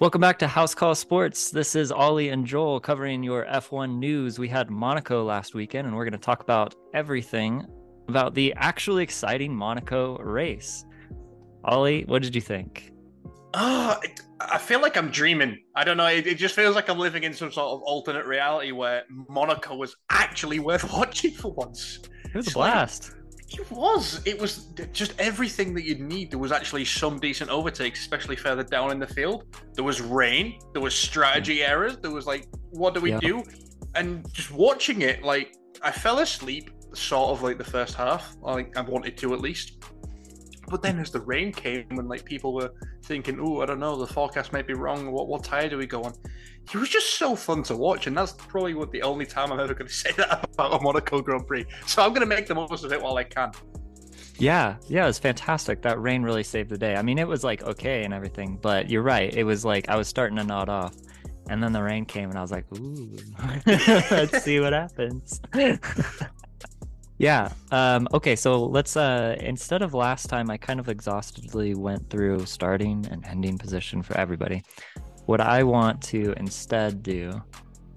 Welcome back to House Call Sports. This is Ollie and Joel covering your F1 news. We had Monaco last weekend, and we're going to talk about everything about the actually exciting Monaco race. Ollie, what did you think? Oh, I feel like I'm dreaming. I don't know. It, it, just feels like I'm living in some sort of alternate reality where Monaco was actually worth watching for once. It was a blast. Like, it was. It was just everything that you'd need. There was actually some decent overtakes, especially further down in the field. There was rain. There was strategy errors. There was like, what do we do? And just watching it, like I fell asleep, sort of like the first half. Like I wanted to at least. But then as the rain came and like people were thinking, oh, I don't know, the forecast might be wrong. What what tire do we go on? It was just so fun to watch, and that's probably what the only time I'm ever going to say that about a Monaco Grand Prix. So I'm going to make the most of it while I can. Yeah, yeah, it was fantastic. That rain really saved the day. I mean, it was like okay and everything, but you're right. It was like I was starting to nod off, and then the rain came, and I was like, ooh, let's see what happens. Yeah. Um, okay. So let's, uh, instead of last time, I kind of exhaustively went through starting and ending position for everybody. What I want to instead do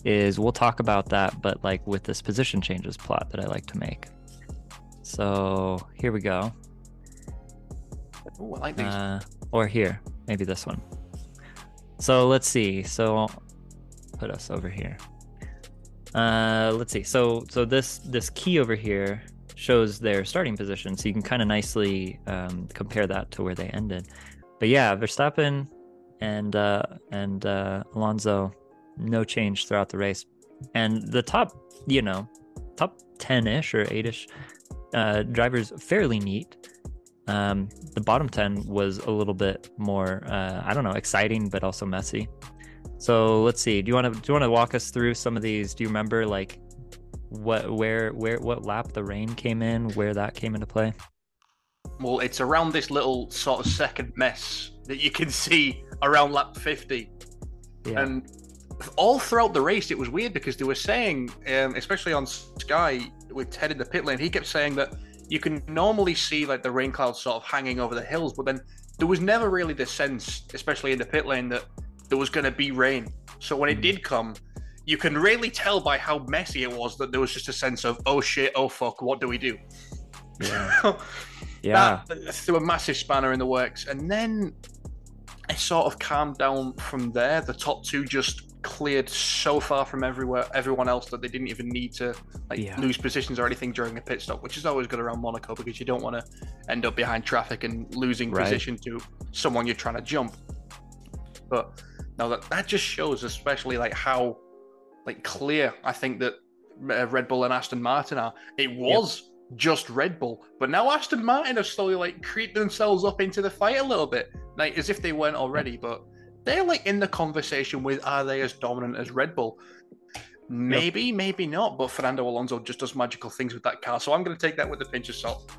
is we'll talk about that, but like with this position changes plot that I like to make. So here we go. Ooh, I like these. Uh, or here, maybe this one. So let's see. So I'll put us over here. Uh, let's see. So so this this key over here shows their starting position, so you can kind of nicely um, compare that to where they ended. But yeah, Verstappen and uh, and uh, Alonso, no change throughout the race, and the top, you know, top ten ish or eight ish uh, drivers fairly neat. Um, the bottom ten was a little bit more, uh, I don't know, exciting but also messy. So let's see. Do you want to do you want to walk us through some of these? Do you remember like what where where what lap the rain came in, where that came into play? Well, it's around this little sort of second mess that you can see around lap 50. Yeah. And all throughout the race, it was weird because they were saying, um, especially on Sky with Ted in the pit lane, he kept saying that you can normally see like the rain clouds sort of hanging over the hills, but then there was never really the sense, especially in the pit lane, that there was going to be rain. So when it hmm. did come, you can really tell by how messy it was that there was just a sense of, oh shit, oh fuck, what do we do? Yeah. yeah. That threw a massive spanner in the works. And then it sort of calmed down from there. The top two just cleared so far from everywhere everyone else that they didn't even need to like yeah. lose positions or anything during a pit stop, which is always good around Monaco because you don't want to end up behind traffic and losing right. position to someone you're trying to jump. But now that that just shows, especially like how like clear I think that uh, Red Bull and Aston Martin are. It was yep. just Red Bull, but now Aston Martin have slowly like creeped themselves up into the fight a little bit, like as if they weren't already. But they're like in the conversation with are they as dominant as Red Bull? Maybe, yep. maybe not. But Fernando Alonso just does magical things with that car, so I'm going to take that with a pinch of salt.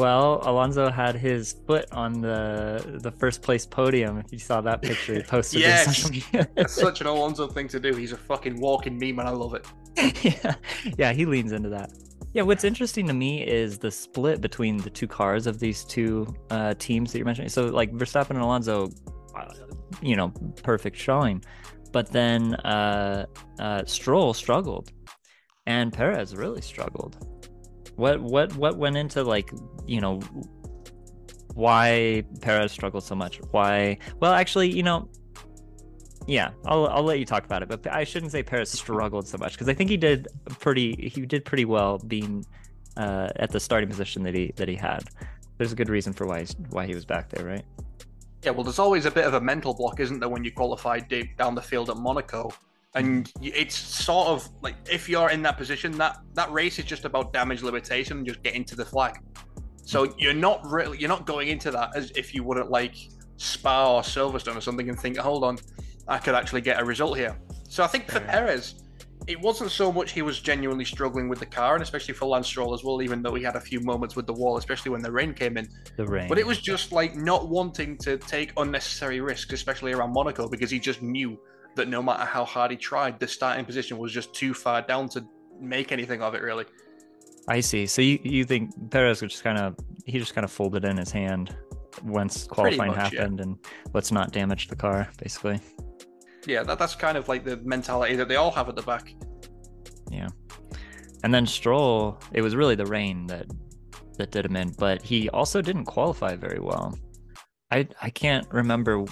Well, Alonso had his foot on the the first place podium. If you saw that picture he posted, yes, that's such an Alonso thing to do. He's a fucking walking meme, and I love it. yeah, yeah, he leans into that. Yeah, what's interesting to me is the split between the two cars of these two uh, teams that you're mentioning. So, like Verstappen and Alonso, uh, you know, perfect showing, but then uh, uh, Stroll struggled, and Perez really struggled. What what what went into like you know why Perez struggled so much? Why? Well, actually, you know, yeah, I'll I'll let you talk about it, but I shouldn't say Perez struggled so much because I think he did pretty he did pretty well being uh, at the starting position that he that he had. There's a good reason for why why he was back there, right? Yeah, well, there's always a bit of a mental block, isn't there, when you qualify deep down the field at Monaco? And mm-hmm. it's sort of like if you're in that position that that race is just about damage limitation and just getting to the flag so you're not really you're not going into that as if you wouldn't like spa or silverstone or something and think hold on i could actually get a result here so i think for perez it wasn't so much he was genuinely struggling with the car, and especially for Lance Stroll as well, even though he had a few moments with the wall, especially when the rain came in. The rain. But it was just like not wanting to take unnecessary risks, especially around Monaco, because he just knew that no matter how hard he tried, the starting position was just too far down to make anything of it. Really. I see. So you you think Perez just kind of he just kind of folded in his hand once qualifying much, happened, yeah. and let's not damage the car, basically. Yeah, that, that's kind of like the mentality that they all have at the back. Yeah, and then Stroll, it was really the rain that that did him in, but he also didn't qualify very well. I I can't remember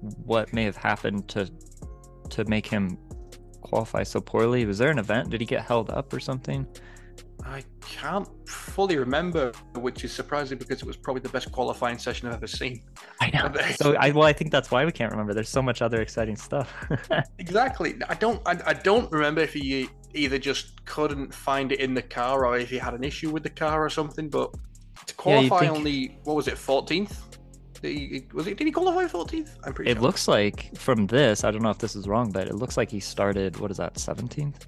what may have happened to to make him qualify so poorly. Was there an event? Did he get held up or something? I can't fully remember, which is surprising because it was probably the best qualifying session I've ever seen. I know. so I well, I think that's why we can't remember. There's so much other exciting stuff. exactly. I don't. I, I don't remember if he either just couldn't find it in the car or if he had an issue with the car or something. But to qualify yeah, think... only what was it, 14th? Did he, was it? Did he qualify 14th? I'm pretty. It sure. looks like from this. I don't know if this is wrong, but it looks like he started. What is that? 17th.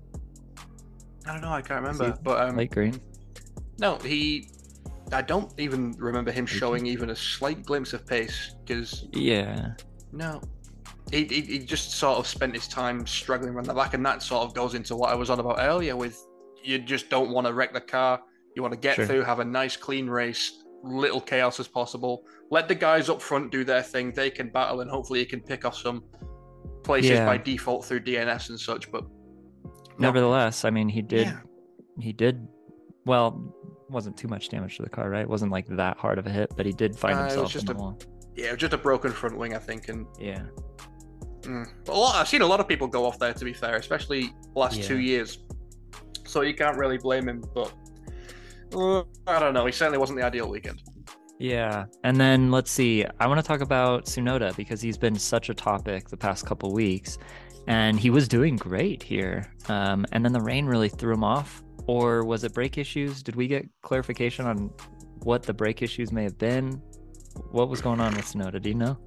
I don't know. I can't remember. But um, light green. No, he. I don't even remember him showing even a slight glimpse of pace because. Yeah. No, he, he, he just sort of spent his time struggling around the back, and that sort of goes into what I was on about earlier. With you just don't want to wreck the car. You want to get sure. through, have a nice clean race, little chaos as possible. Let the guys up front do their thing. They can battle, and hopefully you can pick off some places yeah. by default through DNS and such. But nevertheless, I mean, he did, yeah. he did, well, wasn't too much damage to the car, right? It wasn't like that hard of a hit, but he did find uh, himself in the a, wall. Yeah, just a broken front wing, I think, and yeah. Mm. Lot, I've seen a lot of people go off there, to be fair, especially last yeah. two years. So you can't really blame him, but I don't know. He certainly wasn't the ideal weekend. Yeah. And then let's see. I want to talk about Tsunoda because he's been such a topic the past couple weeks and he was doing great here. Um, and then the rain really threw him off. Or was it brake issues? Did we get clarification on what the brake issues may have been? What was going on with Tsunoda? Do you know?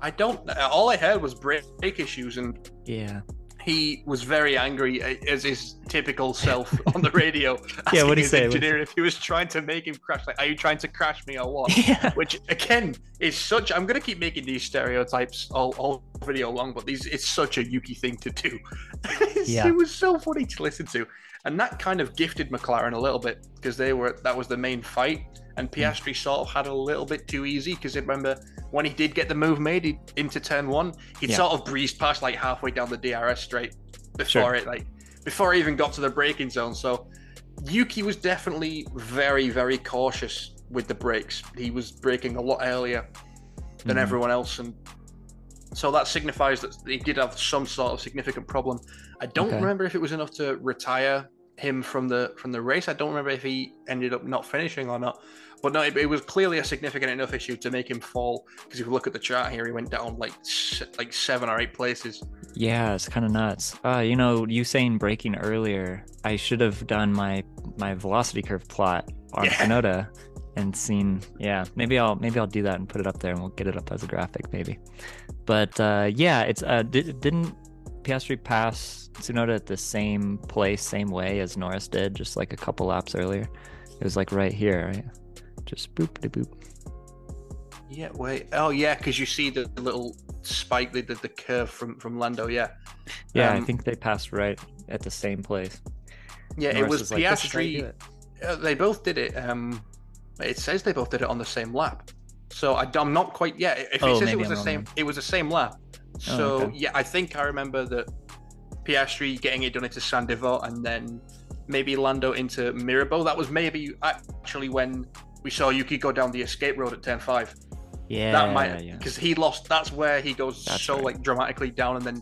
I don't. All I heard was brake issues, and yeah, he was very angry uh, as his typical self on the radio. yeah, what did he say? Engineer, if he was trying to make him crash, like, are you trying to crash me or what? Yeah. Which again is such. I'm gonna keep making these stereotypes all, all video long, but these it's such a Yuki thing to do. yeah. It was so funny to listen to, and that kind of gifted McLaren a little bit because they were that was the main fight, and. Piastri mm. sort of had a little bit too easy because remember when he did get the move made into turn one, he'd yeah. sort of breezed past like halfway down the DRS straight before sure. it like before he even got to the braking zone. So Yuki was definitely very very cautious with the brakes. He was braking a lot earlier than mm-hmm. everyone else, and so that signifies that he did have some sort of significant problem. I don't okay. remember if it was enough to retire him from the from the race. I don't remember if he ended up not finishing or not. But no, it, it, was clearly a significant enough issue to make him fall. Because if you look at the chart here, he went down like like seven or eight places. Yeah, it's kind of nuts. Uh, you know, you saying braking earlier, I should have done my my velocity curve plot on yeah. And seen. Yeah, maybe I'll maybe I'll do that and put it up there, and we'll get it up as a graphic, maybe. But uh, yeah, it's uh, did, didn't Piastri pass Tsunoda at the same place, same way as Norris did, just like a couple laps earlier. It was like right here, right? Just boop de boop. Yeah, wait. Oh, yeah, because you see the little spike, the, the, curve from, from Lando, yeah. Yeah, um, I think they passed right at the same place. Yeah, Norris it was, was Piastri. Like, it. they both did it. Um, it says they both did it on the same lap. So I, am not quite. Yeah, if it oh, says it was I'm the same, it was the same lap. Oh, so oh, okay. yeah, I think I remember that Piastri getting it done into Saint-Devote and then maybe Lando into Mirabeau. That was maybe actually when we saw Yuki go down the escape road at turn five. Yeah, that might because yeah. he lost. That's where he goes that's so right. like dramatically down and then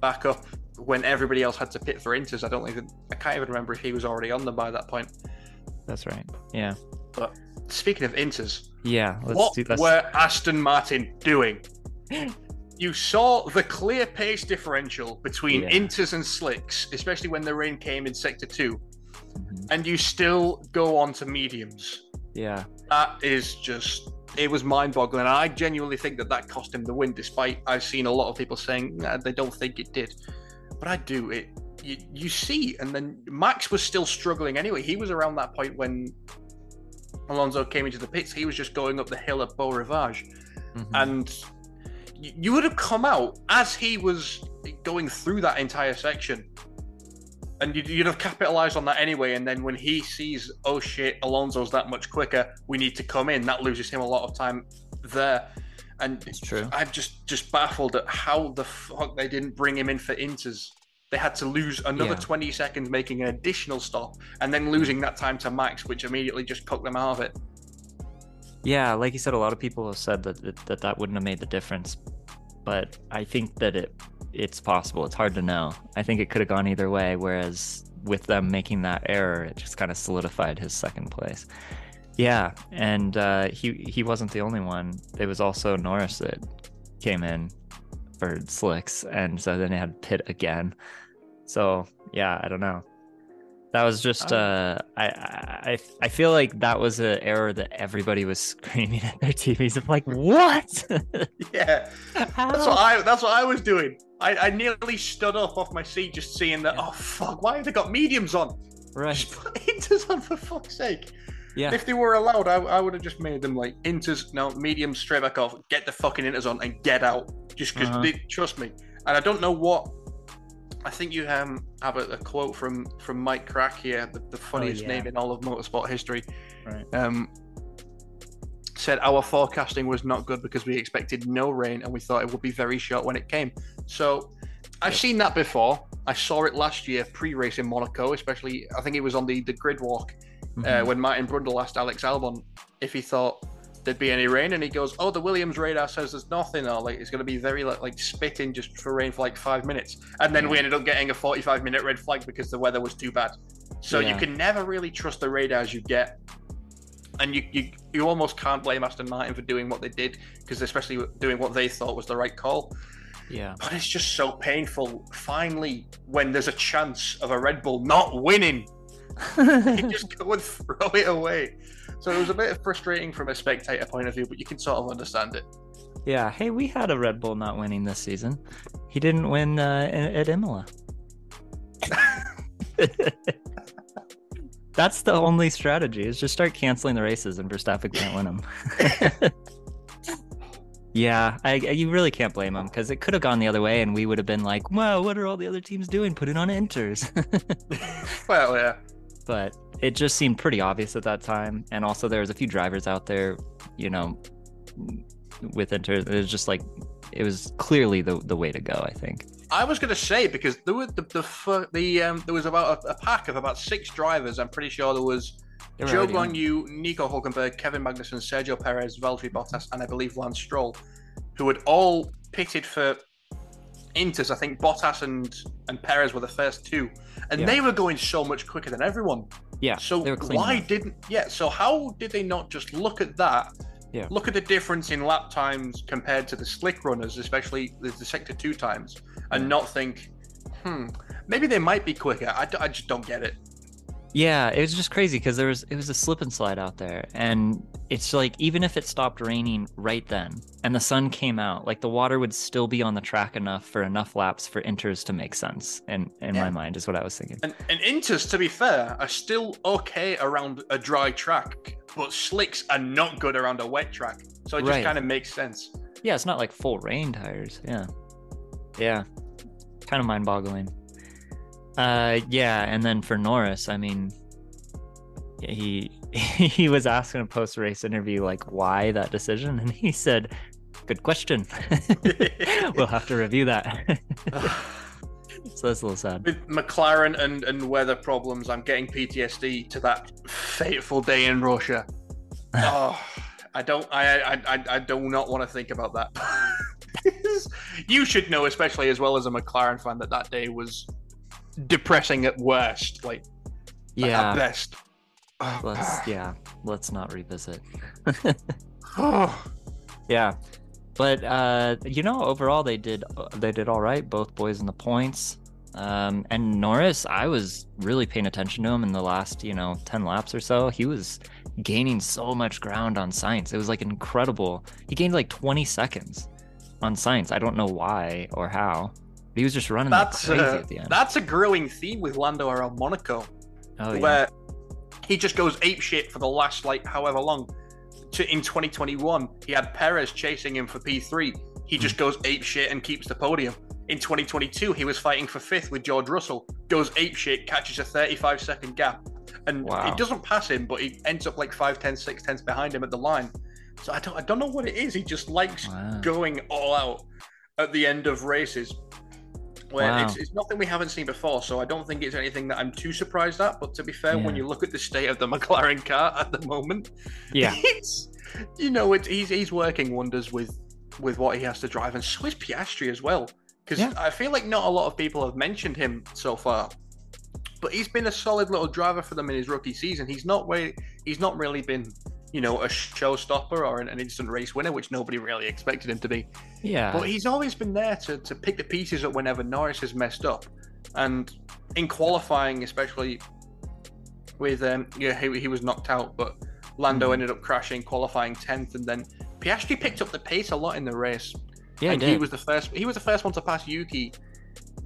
back up when everybody else had to pit for inters. I don't even. I can't even remember if he was already on them by that point. That's right. Yeah. But speaking of inters, yeah, what do, were Aston Martin doing? you saw the clear pace differential between yeah. inters and slicks, especially when the rain came in sector 2 mm-hmm. and you still go on to mediums. Yeah. That is just, it was mind boggling. I genuinely think that that cost him the win, despite I've seen a lot of people saying nah, they don't think it did. But I do. It you, you see, and then Max was still struggling anyway. He was around that point when Alonso came into the pits. He was just going up the hill at Beau Rivage. Mm-hmm. And you would have come out as he was going through that entire section and you'd, you'd have capitalized on that anyway. And then when he sees, oh shit, Alonso's that much quicker, we need to come in. That loses him a lot of time there. And it's true. I'm just just baffled at how the fuck they didn't bring him in for inters. They had to lose another yeah. 20 seconds making an additional stop and then losing that time to Max, which immediately just cooked them out of it. Yeah, like you said, a lot of people have said that that, that wouldn't have made the difference, but I think that it it's possible. It's hard to know. I think it could have gone either way. Whereas with them making that error, it just kind of solidified his second place. Yeah, and uh, he he wasn't the only one. It was also Norris that came in for slicks, and so then they had Pit again. So yeah, I don't know. That was just uh, I I I feel like that was an error that everybody was screaming at their TVs. I'm like, what? yeah, How? that's what I that's what I was doing. I, I nearly stood up off my seat just seeing that. Yeah. Oh fuck! Why have they got mediums on? Right, just put inters on for fuck's sake. Yeah. If they were allowed, I, I would have just made them like inters, no mediums, straight back off. Get the fucking inters on and get out. Just because, uh-huh. trust me. And I don't know what I think you um, have a, a, quote from from Mike Krack here, the, the funniest oh, yeah. name in all of motorsport history. Right. Um, said our forecasting was not good because we expected no rain and we thought it would be very short when it came. So I've seen that before. I saw it last year pre-race in Monaco, especially I think it was on the the grid walk uh, mm-hmm. uh, when Martin Brundle asked Alex Albon if he thought there'd be any rain, and he goes, "Oh, the Williams radar says there's nothing, or like it's going to be very like, like spitting just for rain for like five minutes." And then we ended up getting a 45 minute red flag because the weather was too bad. So yeah. you can never really trust the radars you get, and you you, you almost can't blame Aston Martin for doing what they did because especially doing what they thought was the right call. Yeah. But it's just so painful. Finally, when there's a chance of a Red Bull not winning, you just go and throw it away. So it was a bit frustrating from a spectator point of view, but you can sort of understand it. Yeah. Hey, we had a Red Bull not winning this season. He didn't win uh, at Imola. That's the only strategy is just start canceling the races and Verstappen can't win them. yeah, I, you really can't blame him because it could have gone the other way and we would have been like, wow, what are all the other teams doing? Putting on inters. well, yeah. But it just seemed pretty obvious at that time. And also, there was a few drivers out there, you know, with Inter. It was just like it was clearly the the way to go. I think. I was going to say because there was the the, the um, there was about a, a, pack of about six drivers. I'm pretty sure there was Zhou Guanyu, Nico Hulkenberg, Kevin Magnussen, Sergio Perez, Valtteri Bottas, and I believe Lance Stroll, who had all pitted for Inters. I think Bottas and and Perez were the first two, and yeah. they were going so much quicker than everyone. Yeah. So why didn't yeah? So how did they not just look at that? Yeah. Look at the difference in lap times compared to the slick runners, especially the, the sector two times, and yeah. not think, hmm, maybe they might be quicker. I, I just don't get it. Yeah, it was just crazy because there was it was a slip and slide out there, and it's like even if it stopped raining right then and the sun came out, like the water would still be on the track enough for enough laps for inters to make sense. And in, in yeah. my mind is what I was thinking. And, and inters, to be fair, are still okay around a dry track, but slicks are not good around a wet track. So it just right. kind of makes sense. Yeah, it's not like full rain tires. Yeah, yeah, kind of mind boggling. Uh, yeah, and then for Norris, I mean, he he was asked in a post race interview like why that decision, and he said, "Good question. we'll have to review that." so that's a little sad. With McLaren and and weather problems, I'm getting PTSD to that fateful day in Russia. oh, I don't, I, I, I, I do not want to think about that. you should know, especially as well as a McLaren fan, that that day was depressing at worst. Like, yeah, at best. Let's yeah, let's not revisit. yeah, but uh, you know, overall they did they did all right. Both boys in the points. Um, and Norris, I was really paying attention to him in the last, you know, 10 laps or so. He was gaining so much ground on Sainz. It was like incredible. He gained like 20 seconds on Sainz. I don't know why or how. He was just running that's crazy a, at the end. That's a growing theme with Lando around Monaco, oh, where he just goes ape shit for the last like however long. To in 2021, he had Perez chasing him for P3. He just mm. goes ape shit and keeps the podium. In 2022, he was fighting for fifth with George Russell, goes ape shit, catches a 35 second gap, and wow. it doesn't pass him, but he ends up like 5 10, 6 tenths behind him at the line. So I don't, I don't know what it is. He just likes wow. going all out at the end of races. Where wow. it's, it's nothing we haven't seen before, so I don't think it's anything that I'm too surprised at. But to be fair, yeah. when you look at the state of the McLaren car at the moment, yeah, it's you know, it's he's he's working wonders with with what he has to drive, and so is Piastri as well. Because yeah. I feel like not a lot of people have mentioned him so far, but he's been a solid little driver for them in his rookie season. He's not way he's not really been you know, a showstopper or an, an, instant race winner, which nobody really expected him to be. Yeah. But he's always been there to, to pick the pieces up whenever Norris has messed up. And in qualifying, especially with, um, yeah, he, he was knocked out, but Lando mm. ended up crashing, qualifying 10th. And then Piastri picked up the pace a lot in the race. Yeah, and he, he was the first. He was the first one to pass Yuki.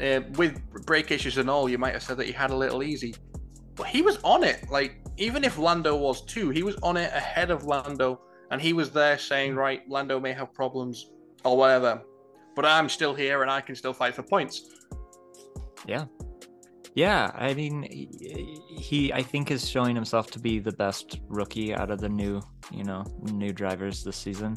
Uh, with brake issues and all, you might have said that he had a little easy, but he was on it. Like even if Lando was too, he was on it ahead of Lando, and he was there saying, right, Lando may have problems or whatever, but I'm still here and I can still fight for points. Yeah. Yeah, I mean, he I think is showing himself to be the best rookie out of the new, you know, new drivers this season.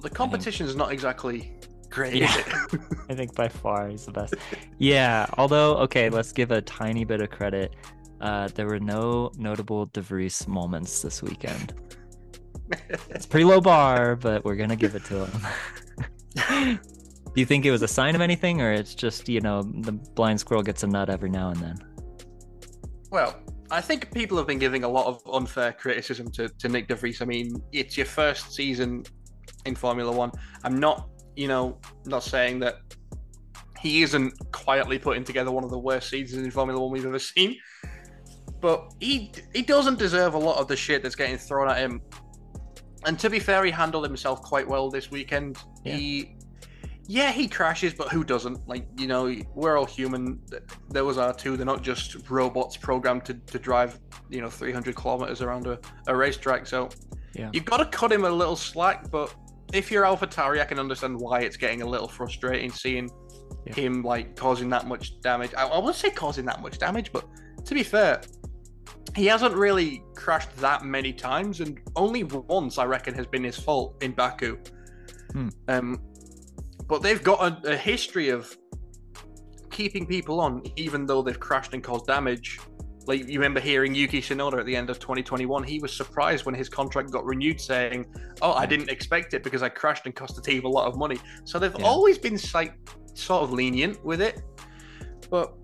The competition is not exactly great. Yeah. I think by far he's the best. yeah, although okay, let's give a tiny bit of credit uh, there were no notable De Vries moments this weekend. it's pretty low bar, but we're gonna give it to him. Do you think it was a sign of anything, or it's just you know the blind squirrel gets a nut every now and then? Well, I think people have been giving a lot of unfair criticism to, to Nick De Vries. I mean, it's your first season in Formula One. I'm not, you know, not saying that he isn't quietly putting together one of the worst seasons in Formula One we've ever seen but he he doesn't deserve a lot of the shit that's getting thrown at him. And to be fair, he handled himself quite well this weekend. Yeah. He, yeah, he crashes, but who doesn't? Like you know, we're all human. Those are too. They're not just robots programmed to, to drive you know 300 kilometers around a, a racetrack. So yeah. you've got to cut him a little slack. But if you're AlphaTauri, I can understand why it's getting a little frustrating seeing yeah. him like causing that much damage. I, I wouldn't say causing that much damage, but to be fair, he hasn't really crashed that many times, and only once I reckon has been his fault in Baku. Hmm. Um, but they've got a, a, history of keeping people on, even though they've crashed and caused damage. Like you remember hearing Yuki Tsunoda at the end of 2021, he was surprised when his contract got renewed, saying, "Oh, I didn't expect it because I crashed and cost the team a lot of money." So they've yeah. always been like sort of lenient with it, but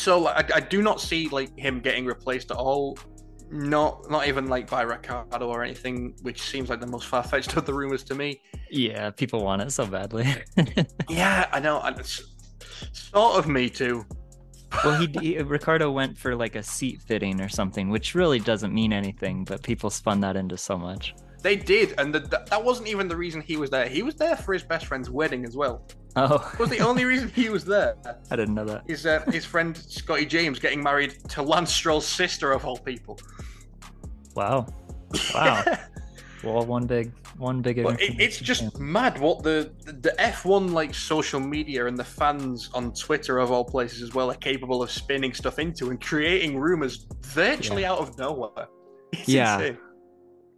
so like, I, I do not see like him getting replaced at all. Not not even like by Ricciardo or anything, which seems like the most far fetched of the rumors to me. Yeah, people want it so badly. yeah, I know. And it's sort of me too. well, he, he, Ricciardo went for like a seat fitting or something, which really doesn't mean anything, but people spun that into so much. They did, and the, the, that wasn't even the reason he was there. He was there for his best friend's wedding as well. Oh, it was the only reason he was there. I didn't know that. His uh, his friend Scotty James getting married to Lance Stroll's sister of all people. Wow, wow. well, one big, one big. It, it's just mad what the the F1 like social media and the fans on Twitter of all places as well are capable of spinning stuff into and creating rumors virtually yeah. out of nowhere. It's yeah. Insane.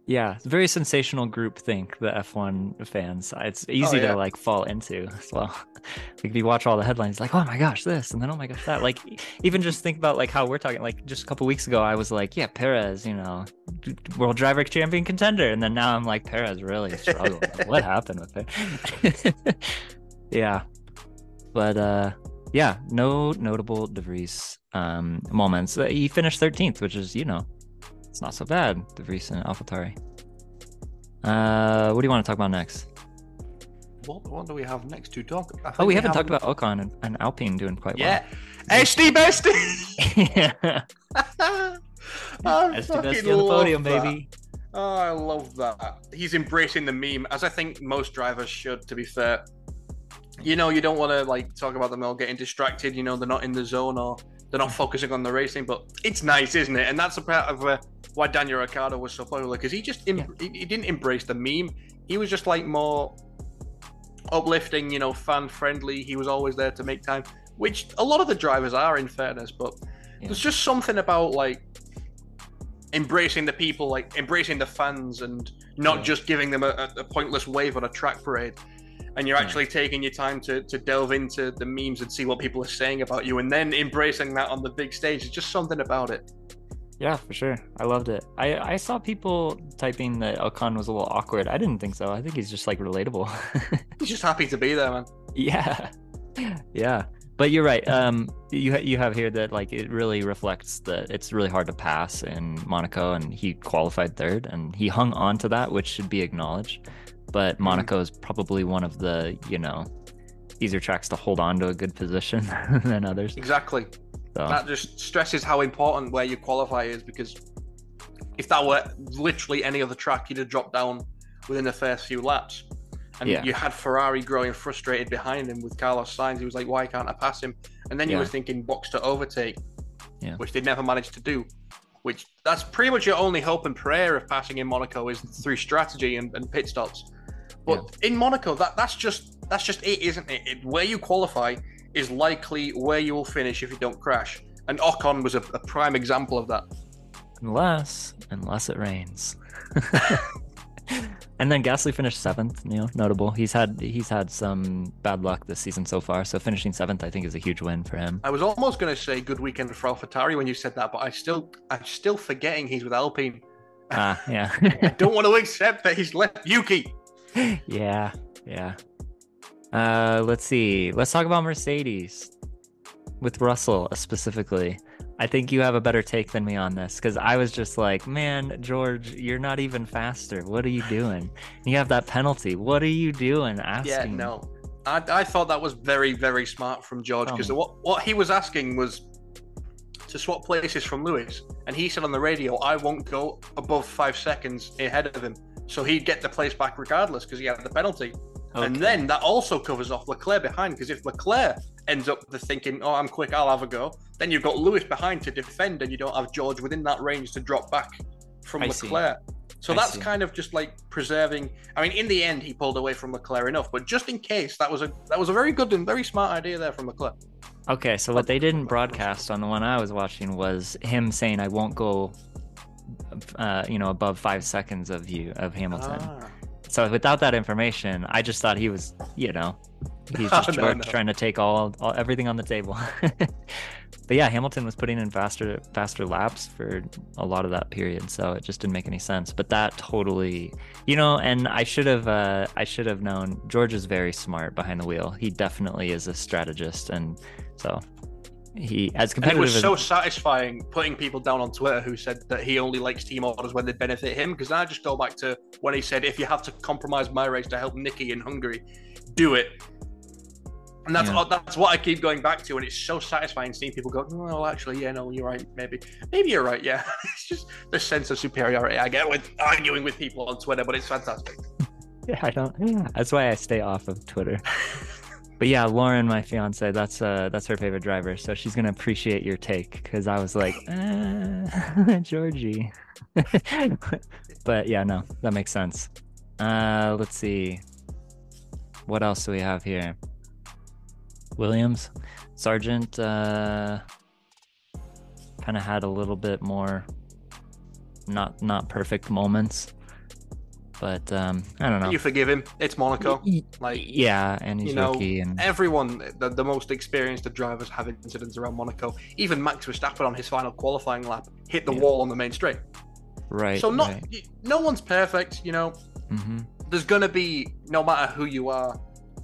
Yeah, it's very sensational group think the F1 fans. It's easy oh, yeah. to like fall into as well. like if you watch all the headlines, like oh my gosh this, and then oh my gosh that. Like even just think about like how we're talking. Like just a couple weeks ago, I was like, yeah, Perez, you know, world driver champion contender, and then now I'm like Perez really struggled. what happened with it? yeah, but uh, yeah, no notable De Vries um moments. He finished 13th, which is you know it's not so bad, the recent AlphaTauri. Uh, what do you want to talk about next? What, what do we have next to talk? Oh, we, we haven't have... talked about Ocon and, and, Alpine doing quite yeah. well. Yeah, SD Bestie. yeah. I SD Bestie on the podium, that. baby. Oh, I love that. He's embracing the meme, as I think most drivers should. To be fair, you know, you don't want to like talk about them all getting distracted. You know, they're not in the zone or they're not focusing on the racing, but it's nice, isn't it? And that's a part of uh, why Daniel Ricciardo was so popular because he just yeah. he, he didn't embrace the meme. He was just like more uplifting, you know, fan friendly. He was always there to make time, which a lot of the drivers are, in fairness. But yeah. there's just something about like embracing the people, like embracing the fans, and not yeah. just giving them a, a, pointless wave on a track parade. And you're actually taking your time to, to delve into the memes and see what people are saying about you, and then embracing that on the big stage. It's just something about it. Yeah, for sure. I loved it. I, I saw people typing that Ocon was a little awkward. I didn't think so. I think he's just like relatable. he's just happy to be there, man. Yeah. Yeah. But you're right. Um, you you have here that like it really reflects that it's really hard to pass in Monaco, and he qualified third, and he hung on to that, which should be acknowledged. But mm-hmm. Monaco is probably one of the you know easier tracks to hold on to a good position than others. Exactly. So. That just stresses how important where you qualify is because if that were literally any other track, you'd have dropped down within the first few laps. And yeah. you had Ferrari growing frustrated behind him with Carlos Sainz. He was like, why can't I pass him? And then you yeah. were thinking box to overtake, yeah. which they never managed to do. Which that's pretty much your only hope and prayer of passing in Monaco is through strategy and, and pit stops. But in Monaco, that that's just that's just it, isn't it? it? Where you qualify is likely where you will finish if you don't crash. And Ocon was a, a prime example of that. Unless unless it rains. And then Gasly finished seventh. You know, notable. He's had he's had some bad luck this season so far. So finishing seventh, I think, is a huge win for him. I was almost going to say good weekend for AlphaTauri when you said that, but I still I'm still forgetting he's with Alpine. Ah, yeah. I don't want to accept that he's left Yuki. Yeah, yeah. Uh, let's see. Let's talk about Mercedes with Russell specifically. I think you have a better take than me on this because I was just like, man, George, you're not even faster. What are you doing? you have that penalty. What are you doing? Asking. Yeah, no. I, I thought that was very, very smart from George because oh. what, what he was asking was to swap places from Lewis. And he said on the radio, I won't go above five seconds ahead of him. So he'd get the place back regardless because he had the penalty. Okay. And then that also covers off Leclerc behind because if Leclerc ends up the thinking, oh, I'm quick, I'll have a go, then you've got Lewis behind to defend and you don't have George within that range to drop back from I Leclerc. See. So I that's see. kind of just like preserving. I mean, in the end, he pulled away from Leclerc enough, but just in case, that was a that was a very good and very smart idea there from Leclerc. Okay, so what they didn't broadcast on the one I was watching was him saying, "I won't go, uh, you know, above five seconds of you of Hamilton." Ah. So without that information, I just thought he was, you know, he's just no, no. trying to take all, all everything on the table. but yeah, Hamilton was putting in faster faster laps for a lot of that period, so it just didn't make any sense. But that totally, you know, and I should have uh, I should have known. George is very smart behind the wheel. He definitely is a strategist, and so he as competitive. And it was so satisfying putting people down on Twitter who said that he only likes team orders when they benefit him. Because I just go back to when he said, "If you have to compromise my race to help Niki in Hungary, do it." And that's yeah. that's what I keep going back to, and it's so satisfying seeing people go, mm, "Well, actually, yeah, no, you're right. Maybe, maybe you're right. Yeah, it's just the sense of superiority I get with arguing with people on Twitter, but it's fantastic. Yeah, I don't. That's why I stay off of Twitter. but yeah, Lauren, my fiance, that's uh that's her favorite driver, so she's gonna appreciate your take because I was like, uh, Georgie. but yeah, no, that makes sense. Uh, let's see. What else do we have here? Williams, Sargeant, uh, kind of had a little bit more not not perfect moments. But um, I don't know. You forgive him. It's Monaco. Like yeah, and he's you know, rookie. And everyone, the, the most experienced of drivers have incidents around Monaco. Even Max Verstappen on his final qualifying lap hit the yeah. wall on the main straight. Right. So not right. no one's perfect. You know, mm-hmm. there's gonna be no matter who you are,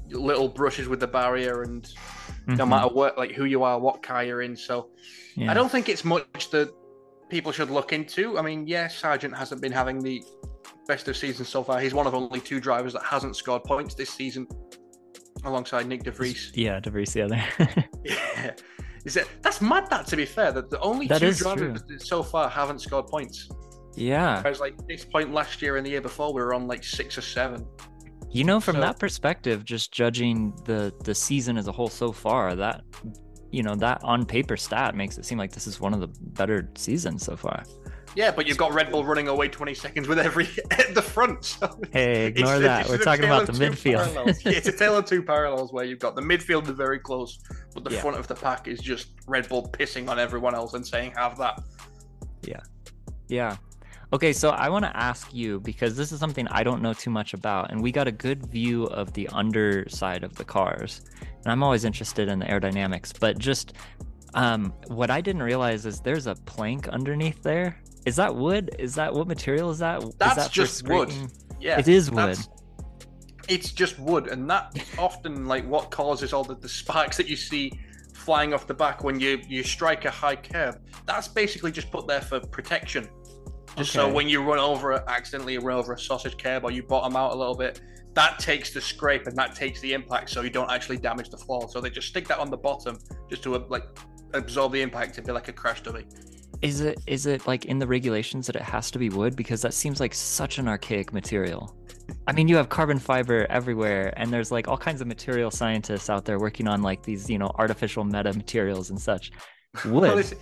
little brushes with the barrier, and mm-hmm. no matter what, like who you are, what car you're in. So yeah. I don't think it's much that people should look into. I mean, yes, Sargeant hasn't been having the best of season so far. He's one of only two drivers that hasn't scored points this season, alongside Nick De Vries. Yeah, De Vries the other. yeah, is it? That's mad. That to be fair, that the only that two drivers true. so far haven't scored points. Yeah. Whereas like this point last year and the year before, we were on like six or seven. You know, from so, that perspective, just judging the the season as a whole so far, that you know that on paper stat makes it seem like this is one of the better seasons so far. Yeah, but you've got Red Bull running away 20 seconds with every at the front. So hey, ignore it's, that. It's We're talking about the midfield. yeah, it's a tale of two parallels where you've got the midfield very close, but the yeah. front of the pack is just Red Bull pissing on everyone else and saying, "Have that." Yeah, yeah. Okay, so I want to ask you because this is something I don't know too much about, and we got a good view of the underside of the cars. And I'm always interested in the aerodynamics, but just um, what I didn't realize is there's a plank underneath there. Is that wood? Is that what material is that? That's is that just wood. Yeah, it is wood. It's just wood, and that's often like what causes all the, the sparks that you see flying off the back when you you strike a high curb. That's basically just put there for protection. Just okay. so when you run over it, accidentally run over a sausage curb or you bottom out a little bit, that takes the scrape and that takes the impact, so you don't actually damage the floor. So they just stick that on the bottom just to like absorb the impact and be like a crash dummy. Is it is it like in the regulations that it has to be wood because that seems like such an archaic material? I mean, you have carbon fiber everywhere, and there's like all kinds of material scientists out there working on like these, you know, artificial meta materials and such. Wood. well, it's,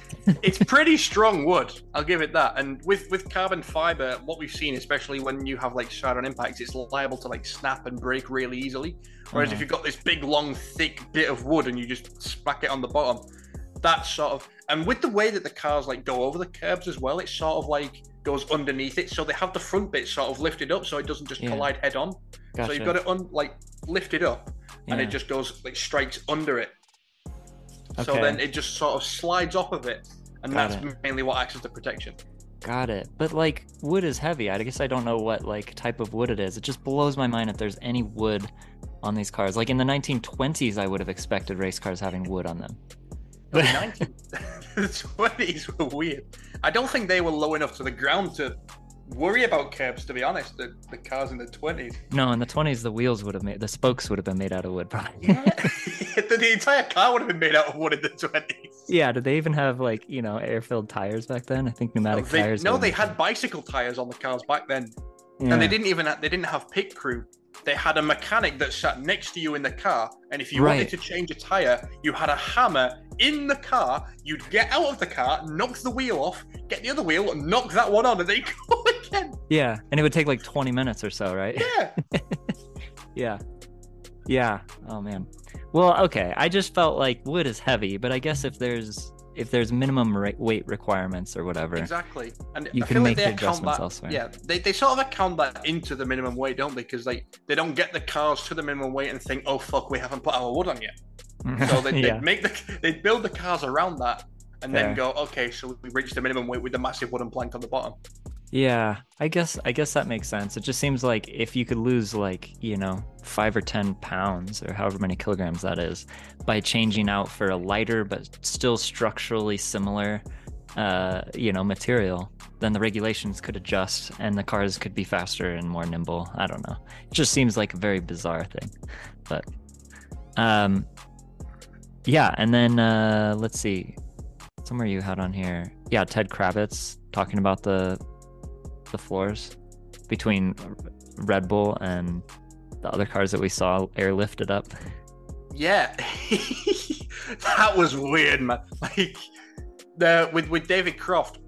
it's, pretty strong wood. I'll give it that. And with with carbon fiber, what we've seen, especially when you have like on impacts, it's liable to like snap and break really easily. Whereas uh-huh. if you've got this big, long, thick bit of wood and you just smack it on the bottom, that's sort of. And with the way that the cars like go over the curbs as well, it sort of like goes underneath it. So they have the front bit sort of lifted up, so it doesn't just yeah. collide head on. Gotcha. So you've got it un- like lifted up, yeah. and it just goes like strikes under it so then it just sort of slides off of it, and Got that's it. mainly what acts as the protection. Got it. But like wood is heavy. I guess I don't know what like type of wood it is. It just blows my mind if there's any wood on these cars. Like in the 1920s, I would have expected race cars having wood on them. The 1920s were weird. I don't think they were low enough to the ground to worry about curbs, to be honest. The, the cars in the 20s. No, in the 20s, the wheels would have made, the spokes would have been made out of wood, probably. the, the, entire car would have been made out of wood in the 20s. Yeah, did they even have, like, you know, air filled tires back then? I think pneumatic no, they, tires. No, they had bicycle tires on the cars back then. Yeah. And they didn't even have, they didn't have pit crew they had a mechanic that sat next to you in the car, and if you right. wanted to change a tire, you had a hammer in the car. You'd get out of the car, knock the wheel off, get the other wheel, knock that one on, and then go again. Yeah, and it would take like 20 minutes or so, right? Yeah. yeah. Yeah. Oh man. Well, okay. I just felt like wood is heavy, but I guess if there's if there's minimum weight requirements or whatever. Exactly, and you I can make like the adjustments that, elsewhere. Yeah, they, they sort of account that into the minimum weight, don't they? Because they they don't get the cars to the minimum weight and think, oh fuck, we haven't put our wood on yet. So they yeah. make the they build the cars around that, and Fair. then go, okay, so we reach the minimum weight with the massive wooden plank on the bottom. Yeah, I guess I guess that makes sense. It just seems like if you could lose like, you know, 5 or 10 pounds or however many kilograms that is by changing out for a lighter but still structurally similar uh, you know, material, then the regulations could adjust and the cars could be faster and more nimble. I don't know. It just seems like a very bizarre thing. But um yeah, and then uh let's see. Somewhere you had on here. Yeah, Ted Kravitz talking about the the floors between Red Bull and the other cars that we saw airlifted up. Yeah, that was weird, man. Like the with with David Croft,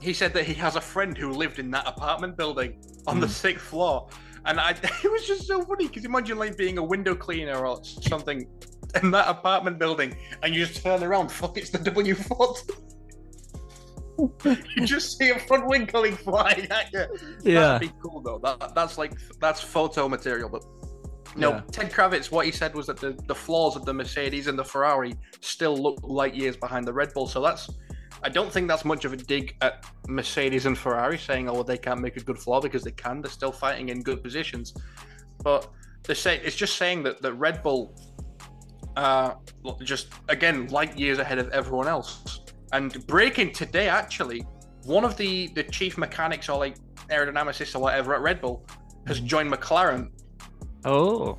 he said that he has a friend who lived in that apartment building on mm. the sixth floor, and I it was just so funny because imagine like being a window cleaner or something in that apartment building, and you just turn around, fuck, it's the W forty you just see a front wing coming flying at you. Yeah, that'd be cool though. That that's like that's photo material. But no, yeah. Ted Kravitz, what he said was that the the floors of the Mercedes and the Ferrari still look light years behind the Red Bull. So that's I don't think that's much of a dig at Mercedes and Ferrari saying, oh, well, they can't make a good floor because they can. They're still fighting in good positions. But they say it's just saying that the Red Bull, uh, just again light years ahead of everyone else. And breaking today, actually, one of the the chief mechanics or like aerodynamicists or whatever at Red Bull has mm-hmm. joined McLaren. Oh,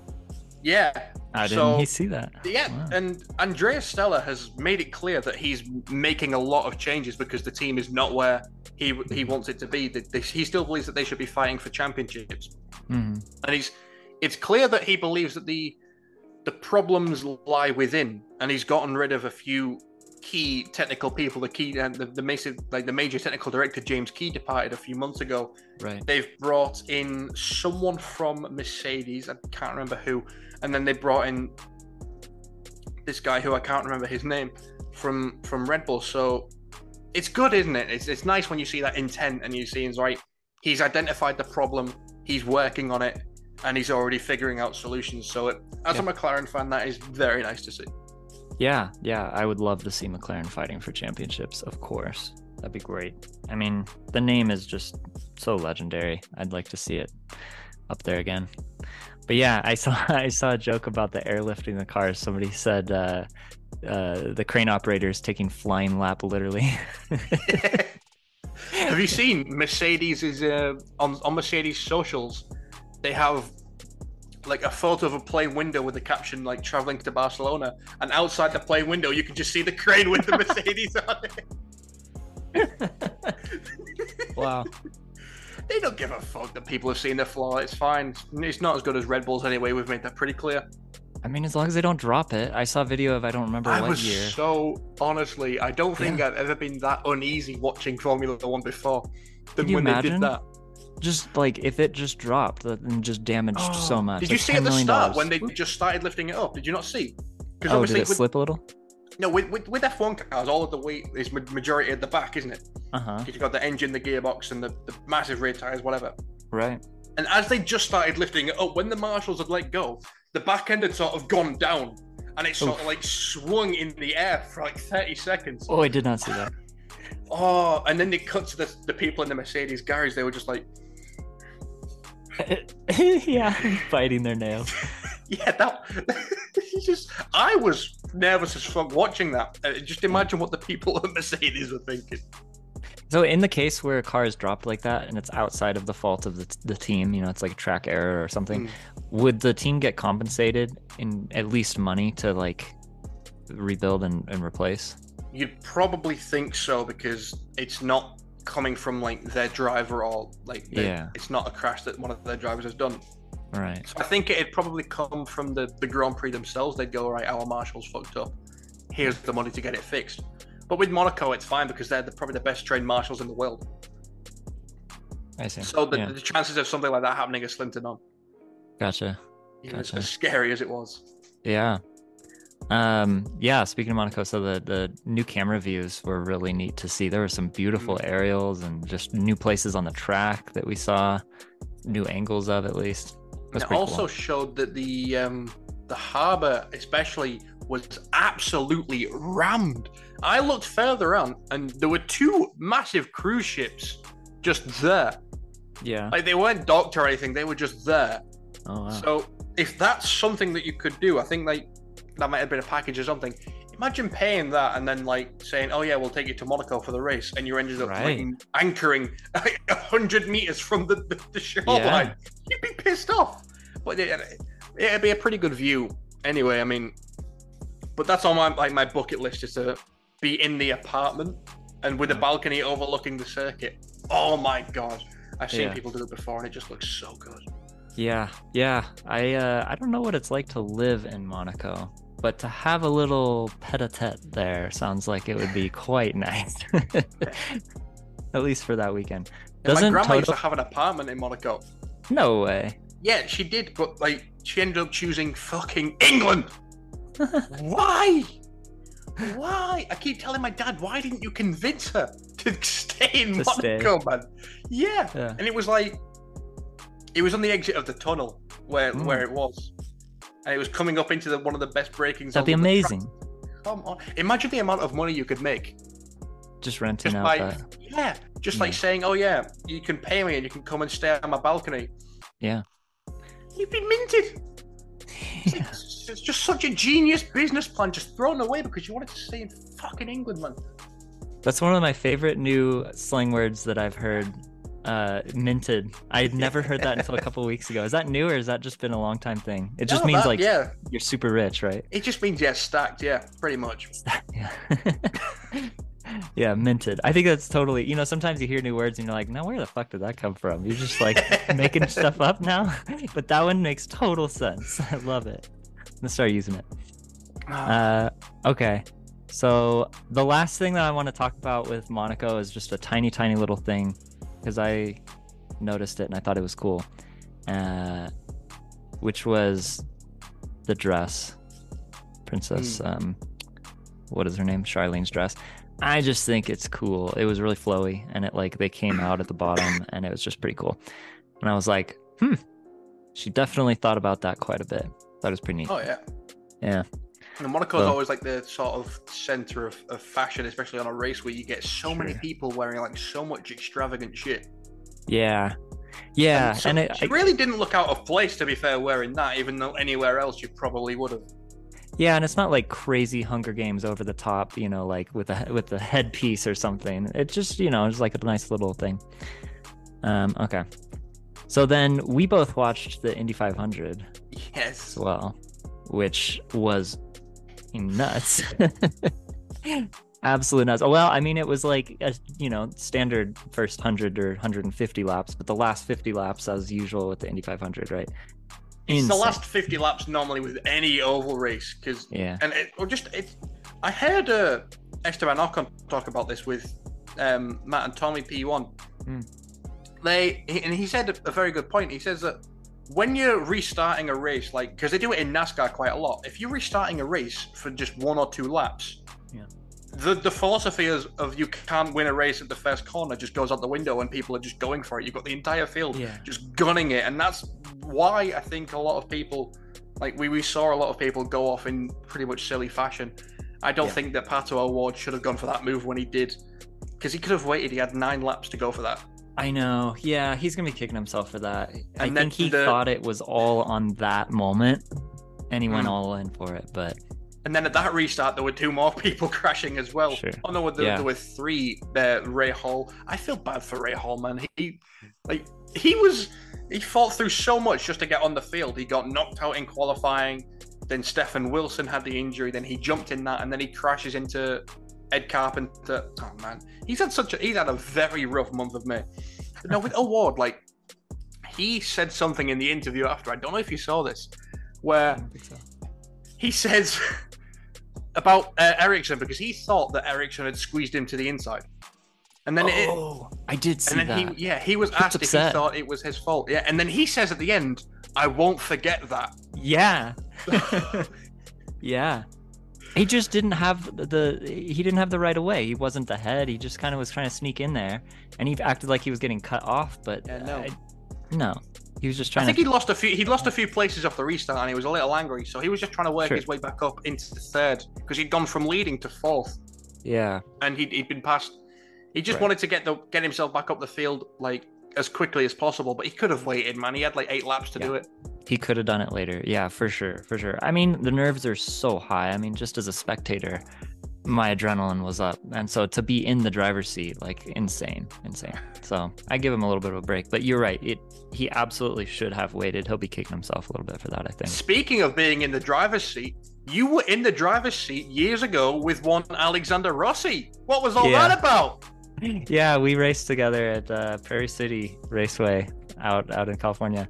yeah. I didn't see that. Yeah, wow. and Andrea Stella has made it clear that he's making a lot of changes because the team is not where he he wants it to be. He still believes that they should be fighting for championships, mm-hmm. and he's. It's clear that he believes that the the problems lie within, and he's gotten rid of a few key technical people. The key and uh, the, the major like the major technical director James Key departed a few months ago. Right. They've brought in someone from Mercedes. I can't remember who, and then they brought in this guy who I can't remember his name from from Red Bull. So it's good, isn't it? It's it's nice when you see that intent and you see right. he's identified the problem, he's working on it, and he's already figuring out solutions. So, it, as yeah. a McLaren fan, that is very nice to see. Yeah, yeah, I would love to see McLaren fighting for championships, of course. That'd be great. I mean, the name is just so legendary. I'd like to see it up there again. But yeah, I saw I saw a joke about the airlifting the cars. Somebody said uh, uh, the crane operator is taking flying lap literally. have you seen Mercedes is uh, on on Mercedes socials? They have like a photo of a plane window with the caption like traveling to Barcelona, and outside the plane window you can just see the crane with the Mercedes on it. wow. They don't give a fuck that people have seen the floor. It's fine. It's not as good as Red Bulls anyway. We've made that pretty clear. I mean, as long as they don't drop it. I saw a video of I don't remember I what was year. So honestly, I don't think yeah. I've ever been that uneasy watching Formula One before than when imagine? they did that. Just like if it just dropped and just damaged oh, so much. Did like you see at the start when they just started lifting it up? Did you not see? Because oh, did it with, slip a little? No, with, with, with F1 cars, all of the weight is majority at the back, isn't it? Uh huh. You've got the engine, the gearbox, and the, the massive rear tires, whatever. Right. And as they just started lifting it up, when the marshals had let go, the back end had sort of gone down and it sort Oof. of like swung in the air for like 30 seconds. Oh, I did not see that. oh, and then they cut to the, the people in the Mercedes garage. They were just like, yeah, biting their nails. yeah, that. just, I was nervous as fuck watching that. Uh, just imagine what the people at Mercedes were thinking. So in the case where a car is dropped like that and it's outside of the fault of the, the team, you know, it's like a track error or something, mm. would the team get compensated in at least money to like rebuild and, and replace? You'd probably think so because it's not coming from like their driver or like yeah, it's not a crash that one of their drivers has done. Right. So I think it'd probably come from the, the Grand Prix themselves. They'd go, right, our marshal's fucked up. Here's the money to get it fixed. But with Monaco, it's fine because they're the, probably the best trained marshals in the world. I see. So the, yeah. the chances of something like that happening are slim to none. Gotcha. gotcha. As scary as it was. Yeah. Um, yeah, speaking of Monaco, so the, the new camera views were really neat to see. There were some beautiful mm. aerials and just new places on the track that we saw, new angles of at least. It also cool. showed that the um, the harbor, especially, was absolutely rammed. I looked further on, and there were two massive cruise ships just there. Yeah. Like they weren't docked or anything; they were just there. Oh, wow. So if that's something that you could do, I think like that might have been a package or something. Imagine paying that and then like saying, "Oh yeah, we'll take you to Monaco for the race," and you ended up right. like, anchoring a hundred meters from the, the, the shoreline. Yeah. You'd be pissed off. But it, it'd be a pretty good view anyway. I mean, but that's on my like my bucket list is to be in the apartment and with a balcony overlooking the circuit. Oh my god, I've seen yeah. people do it before and it just looks so good. Yeah, yeah. I uh, I don't know what it's like to live in Monaco, but to have a little pet-a-tete there sounds like it would be quite nice. At least for that weekend. Doesn't my grandma Toto... used to have an apartment in Monaco. No way. Yeah, she did, but like she ended up choosing fucking England. Why? Why? I keep telling my dad, why didn't you convince her to stay in to Monaco, stay. man? Yeah. yeah. And it was like, it was on the exit of the tunnel where mm. where it was, and it was coming up into the, one of the best brakings. That'd be amazing. Come on, imagine the amount of money you could make. Just renting just out. Like, that. Yeah, just yeah. like saying, "Oh yeah, you can pay me and you can come and stay on my balcony." Yeah. You've been minted. It's, it's just such a genius business plan, just thrown away because you wanted to stay in fucking England, man. That's one of my favorite new slang words that I've heard. Uh, minted. I had never heard that until a couple weeks ago. Is that new or has that just been a long time thing? It just no, means that, like yeah. you're super rich, right? It just means yeah, stacked. Yeah, pretty much. yeah. yeah, minted. I think that's totally. You know, sometimes you hear new words and you're like, "Now, where the fuck did that come from?" You're just like making stuff up now. but that one makes total sense. I love it. I'm gonna start using it. Uh, okay. So the last thing that I want to talk about with Monaco is just a tiny, tiny little thing because I noticed it and I thought it was cool, uh, which was the dress, Princess. Mm. Um, what is her name? Charlene's dress. I just think it's cool. It was really flowy, and it like they came out at the bottom, and it was just pretty cool. And I was like, hmm, she definitely thought about that quite a bit. That was pretty neat. Oh yeah, yeah. And Monaco's so, always like the sort of center of, of fashion, especially on a race where you get so sure. many people wearing like so much extravagant shit. Yeah, yeah, and, so and it, she really didn't look out of place to be fair wearing that, even though anywhere else you probably would have. Yeah, and it's not like crazy Hunger Games over the top, you know, like with a with the headpiece or something. It just, you know, it's like a nice little thing. Um, okay. So then we both watched the Indy 500. Yes. As well, which was nuts. Absolute nuts. Well, I mean, it was like a you know standard first hundred or 150 laps, but the last 50 laps, as usual with the Indy 500, right? It's the last 50 laps normally with any oval race because yeah, and it or just it. I heard uh, Esteban Ocon talk about this with um, Matt and Tommy P1. Mm. They and he said a very good point. He says that when you're restarting a race, like because they do it in NASCAR quite a lot, if you're restarting a race for just one or two laps, yeah. the the philosophy is of you can't win a race at the first corner just goes out the window and people are just going for it. You've got the entire field yeah. just gunning it, and that's why I think a lot of people, like we, we saw a lot of people go off in pretty much silly fashion. I don't yeah. think that Pato O'Ward should have gone for that move when he did, because he could have waited. He had nine laps to go for that. I know. Yeah, he's gonna be kicking himself for that. And I think he the... thought it was all on that moment, and he went hmm. all in for it. But and then at that restart, there were two more people crashing as well. Sure. Oh no, there, yeah. there were three. Uh, Hall. I feel bad for Rahal, man. He like he was he fought through so much just to get on the field. He got knocked out in qualifying. Then Stefan Wilson had the injury. Then he jumped in that, and then he crashes into Ed Carpenter. Oh man, he's had such a he's had a very rough month of May. No, with O'Ward, like he said something in the interview after. I don't know if you saw this, where so. he says about uh, Ericsson because he thought that Ericsson had squeezed him to the inside. And then oh, it, I did see and then that. He, yeah, he was asked if he thought it was his fault. Yeah, and then he says at the end, "I won't forget that." Yeah, yeah. He just didn't have the he didn't have the right of way. He wasn't the head. He just kind of was trying to sneak in there, and he acted like he was getting cut off. But yeah, no, uh, no, he was just trying. I think to... he lost a few. He lost a few places off the restart, and he was a little angry. So he was just trying to work sure. his way back up into the third because he'd gone from leading to fourth. Yeah, and he'd, he'd been passed. He just right. wanted to get the get himself back up the field like as quickly as possible, but he could have waited, man. He had like eight laps to yeah. do it. He could have done it later. Yeah, for sure, for sure. I mean, the nerves are so high. I mean, just as a spectator, my adrenaline was up, and so to be in the driver's seat, like insane, insane. So I give him a little bit of a break. But you're right. It he absolutely should have waited. He'll be kicking himself a little bit for that. I think. Speaking of being in the driver's seat, you were in the driver's seat years ago with one Alexander Rossi. What was all yeah. that about? yeah, we raced together at uh, Prairie City Raceway out out in California.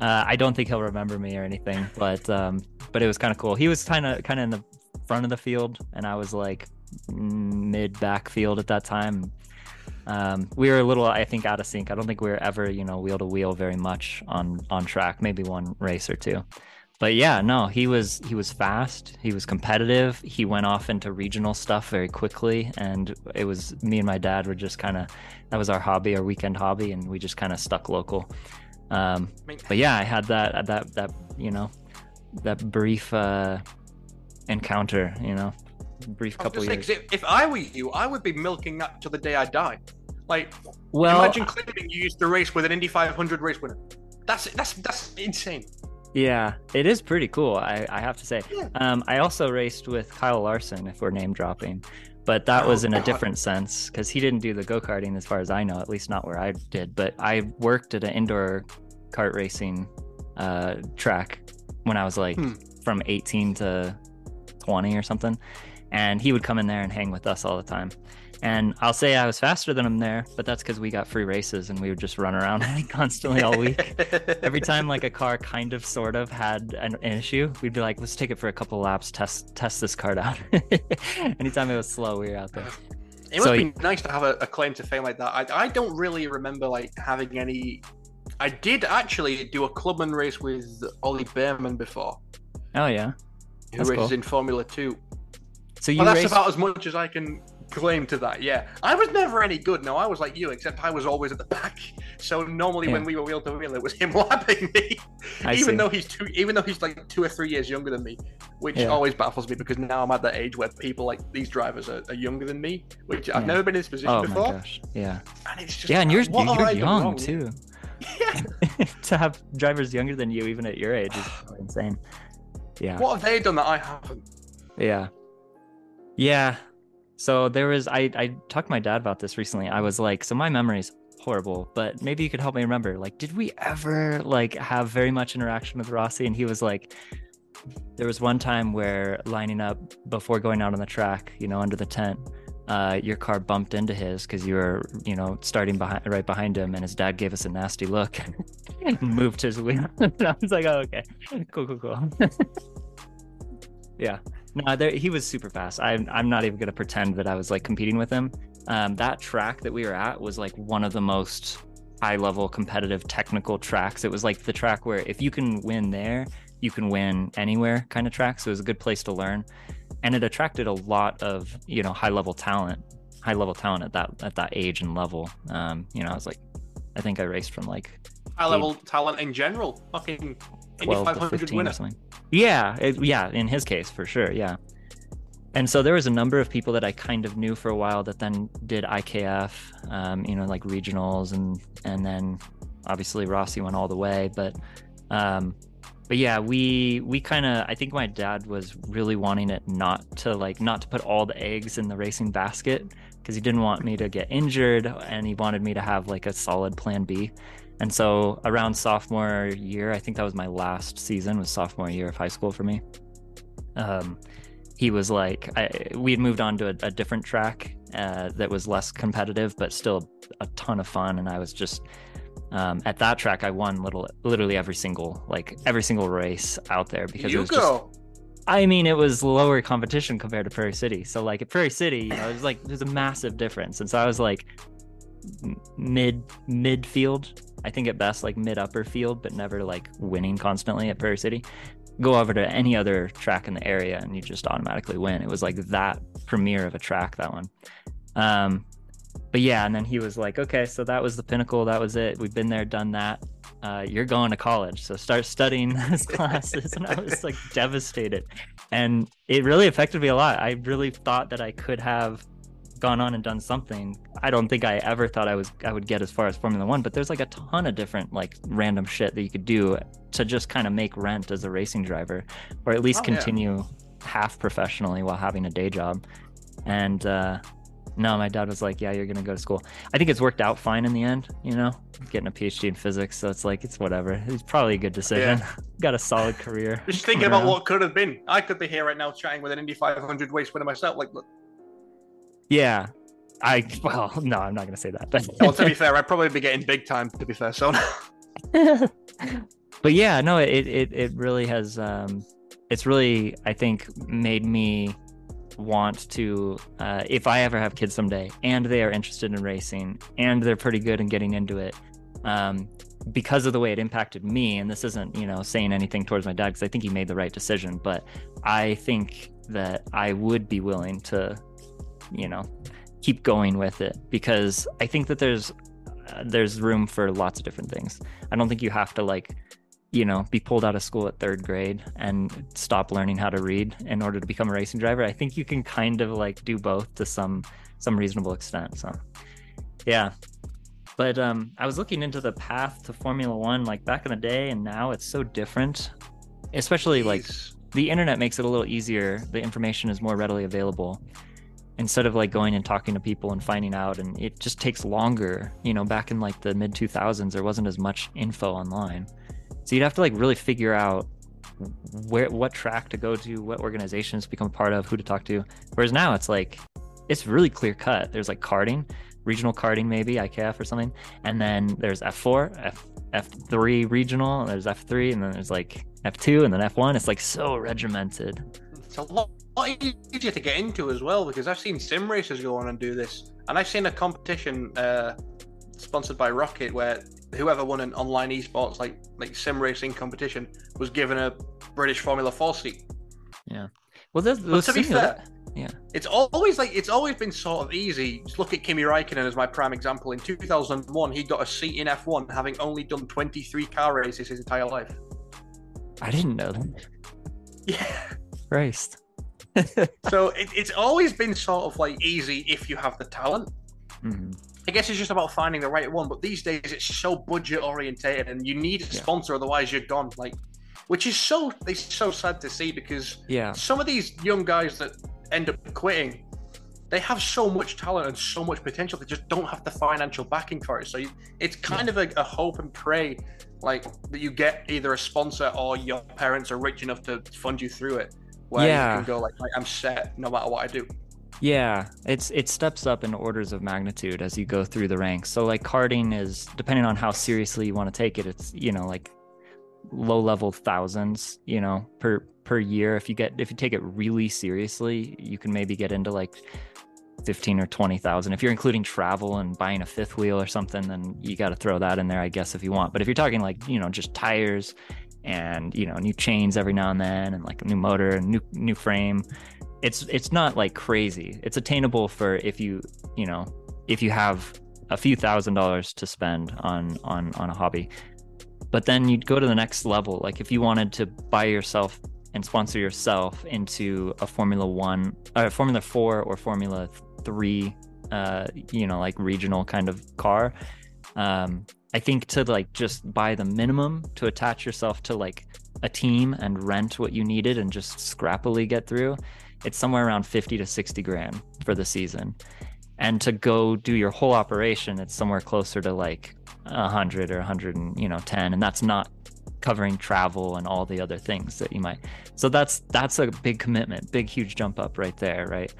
Uh, I don't think he'll remember me or anything, but um, but it was kind of cool. He was kind of kind of in the front of the field, and I was like mid backfield at that time. Um, we were a little, I think, out of sync. I don't think we were ever, you know, wheel to wheel very much on on track. Maybe one race or two but yeah, no, he was he was fast. He was competitive. He went off into regional stuff very quickly, and it was me and my dad were just kind of that was our hobby, our weekend hobby, and we just kind of stuck local. Um, but yeah, I had that that that you know that brief uh, encounter, you know, brief couple years. Say, if, if I were you, I would be milking that to the day I die. Like, well, imagine claiming you used to race with an Indy 500 race winner. That's that's that's insane. Yeah, it is pretty cool. I, I have to say. Yeah. Um, I also raced with Kyle Larson, if we're name dropping, but that oh, was in a different sense because he didn't do the go karting, as far as I know, at least not where I did. But I worked at an indoor kart racing uh, track when I was like hmm. from 18 to 20 or something, and he would come in there and hang with us all the time. And I'll say I was faster than him there, but that's because we got free races and we would just run around constantly all week. Every time like a car kind of sort of had an, an, issue, we'd be like, let's take it for a couple laps, test test this kart out. Anytime it was slow, we were out there. It would so, be nice to have a, a, claim to fame like that. I, I don't really remember like having any. I did actually do a clubman race with Ollie Bearman before. Oh yeah, who races cool. in Formula Two. So you well, that's raced... about as much as I can claim to that. Yeah, I was never any good. No, I was like you, except I was always at the back. So normally yeah. when we were wheel to wheel, it was him lapping me, I even see. though he's two, even though he's like two or three years younger than me, which yeah. always baffles me because now I'm at that age where people like these drivers are, are younger than me, which I've never been in this position oh, before. My gosh. Yeah, and it's just yeah, and you're you're young too. Yeah. to have drivers younger than you, even at your age, is insane. Yeah. What have they done that I haven't? Yeah. Yeah. So there was I I talked to my dad about this recently. I was like, so my memory's horrible, but maybe you could help me remember. Like, did we ever like have very much interaction with Rossi? And he was like, there was one time where lining up before going out on the track, you know, under the tent, uh, your car bumped into his because you were, you know, starting behind right behind him, and his dad gave us a nasty look and moved his wheel. and I was like, oh, okay, cool, cool, cool. yeah, no, there, he was super fast. I'm I'm not even gonna pretend that I was like competing with him. Um, that track that we were at was like one of the most high level competitive technical tracks. It was like the track where if you can win there, you can win anywhere kind of track. So it was a good place to learn, and it attracted a lot of you know high level talent, high level talent at that at that age and level. Um, you know, I was like, I think I raced from like high level talent in general. Fucking 12 to 15. Yeah, it, yeah, in his case for sure, yeah. And so there was a number of people that I kind of knew for a while that then did IKF, um, you know, like regionals, and and then obviously Rossi went all the way. But um, but yeah, we we kind of I think my dad was really wanting it not to like not to put all the eggs in the racing basket because he didn't want me to get injured and he wanted me to have like a solid plan B. And so around sophomore year, I think that was my last season was sophomore year of high school for me. Um, he was like, I, we had moved on to a, a different track uh, that was less competitive, but still a ton of fun. And I was just um, at that track, I won little, literally every single like every single race out there because you it was go. just. I mean, it was lower competition compared to Prairie City. So like at Prairie City, you know, it was like there's a massive difference. And so I was like mid midfield I think at best like mid upper field, but never like winning constantly at Prairie City. Go over to any other track in the area and you just automatically win. It was like that premiere of a track, that one. Um, but yeah, and then he was like, okay, so that was the pinnacle. That was it. We've been there, done that. Uh, you're going to college, so start studying those classes. and I was like devastated, and it really affected me a lot. I really thought that I could have gone on and done something. I don't think I ever thought I was I would get as far as Formula One, but there's like a ton of different like random shit that you could do to just kind of make rent as a racing driver, or at least oh, continue yeah. half professionally while having a day job. And uh, no, my dad was like, "Yeah, you're gonna go to school." I think it's worked out fine in the end. You know, getting a PhD in physics, so it's like it's whatever. It's probably a good decision. Yeah. Got a solid career. Just thinking about what could have been. I could be here right now chatting with an Indy 500 race winner myself. Like, look, yeah. I well, no, I'm not gonna say that. But well, to be fair, I'd probably be getting big time. To be fair, so. but yeah, no, it it it really has. Um, it's really, I think, made me want to, uh, if I ever have kids someday, and they are interested in racing, and they're pretty good in getting into it, um, because of the way it impacted me. And this isn't, you know, saying anything towards my dad because I think he made the right decision, but I think that I would be willing to you know keep going with it because I think that there's uh, there's room for lots of different things. I don't think you have to like you know be pulled out of school at third grade and stop learning how to read in order to become a racing driver. I think you can kind of like do both to some some reasonable extent. So yeah. But um I was looking into the path to Formula 1 like back in the day and now it's so different. Especially Jeez. like the internet makes it a little easier. The information is more readily available instead of like going and talking to people and finding out and it just takes longer you know back in like the mid 2000s there wasn't as much info online so you'd have to like really figure out where what track to go to what organizations to become part of who to talk to. Whereas now it's like it's really clear cut. There's like karting regional karting maybe ikf or something. And then there's f4 f f3 regional there's f3 and then there's like f2 and then f1 it's like so regimented. It's a lot easier to get into as well because I've seen sim racers go on and do this, and I've seen a competition uh, sponsored by Rocket where whoever won an online esports like like sim racing competition was given a British Formula Four seat. Yeah. Well, there's, there's to be fair, Yeah. It's always like it's always been sort of easy. Just look at Kimi Raikkonen as my prime example. In 2001, he got a seat in F1, having only done 23 car races his entire life. I didn't know that. Yeah. Christ. so it, it's always been sort of like easy if you have the talent. Mm-hmm. I guess it's just about finding the right one. But these days, it's so budget orientated, and you need a Yeah. sponsor, otherwise you're gone. Like, which is so it's so sad to see because Yeah. some of these young guys that end up quitting, they have so much talent and so much potential. They just don't have the financial backing for it. So you, it's kind of a, a hope and pray, like that you get either a sponsor or your parents are rich enough to fund you through it, where Yeah. you can go like, "Right, I'm set no matter what I do. Yeah, it's it steps up in orders of magnitude as you go through the ranks. So like karting is depending on how seriously you want to take it, it's you know like low level thousands, you know, per per year. If you get if you take it really seriously, you can maybe get into like 15 or 20,000. If you're including travel and buying a fifth wheel or something, then you got to throw that in there, I guess, if you want. But if you're talking like, you know, just tires and, you know, new chains every now and then and like a new motor and new new frame, it's it's not like crazy. It's attainable for if you, you know, if you have a few thousand dollars to spend on on on a hobby. But then you'd go to the next level. Like if you wanted to buy yourself and sponsor yourself into a Formula One, uh, Formula Four, or Formula Three, uh, you know, like regional kind of car. Um, I think to like just buy the minimum to attach yourself to like a team and rent what you needed and just scrappily get through, it's somewhere around 50 to 60 grand for the season. And to go do your whole operation, it's somewhere closer to like 100 or 100 and you know 10 and that's not covering travel and all the other things that you might. So that's that's a big commitment big huge jump up right there right?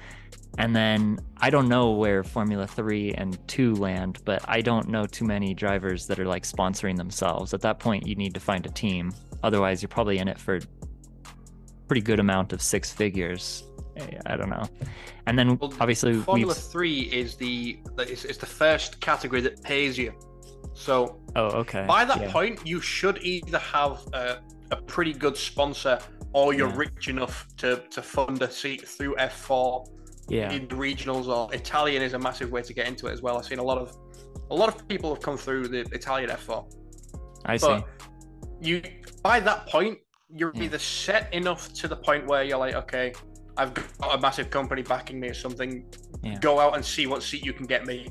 And then i don't know where formula 3 and 2 land but i don't know too many drivers that are like sponsoring themselves. At that point you need to find a team. Otherwise you're probably in it for pretty good amount of six figures i don't know and then Well, obviously Formula we've Three is the is, is the first category that pays you. So oh okay by that yeah. point, you should either have a, a pretty good sponsor or you're Yeah. rich enough to, to fund a seat through F4 yeah in regionals or Italian is a massive way to get into it as well. I've seen a lot of a lot of people have come through the Italian F4. i see you by that point, you're Yeah. either set enough to the point where you're like, okay, I've got a massive company backing me or something. Yeah. Go out and see what seat you can get me.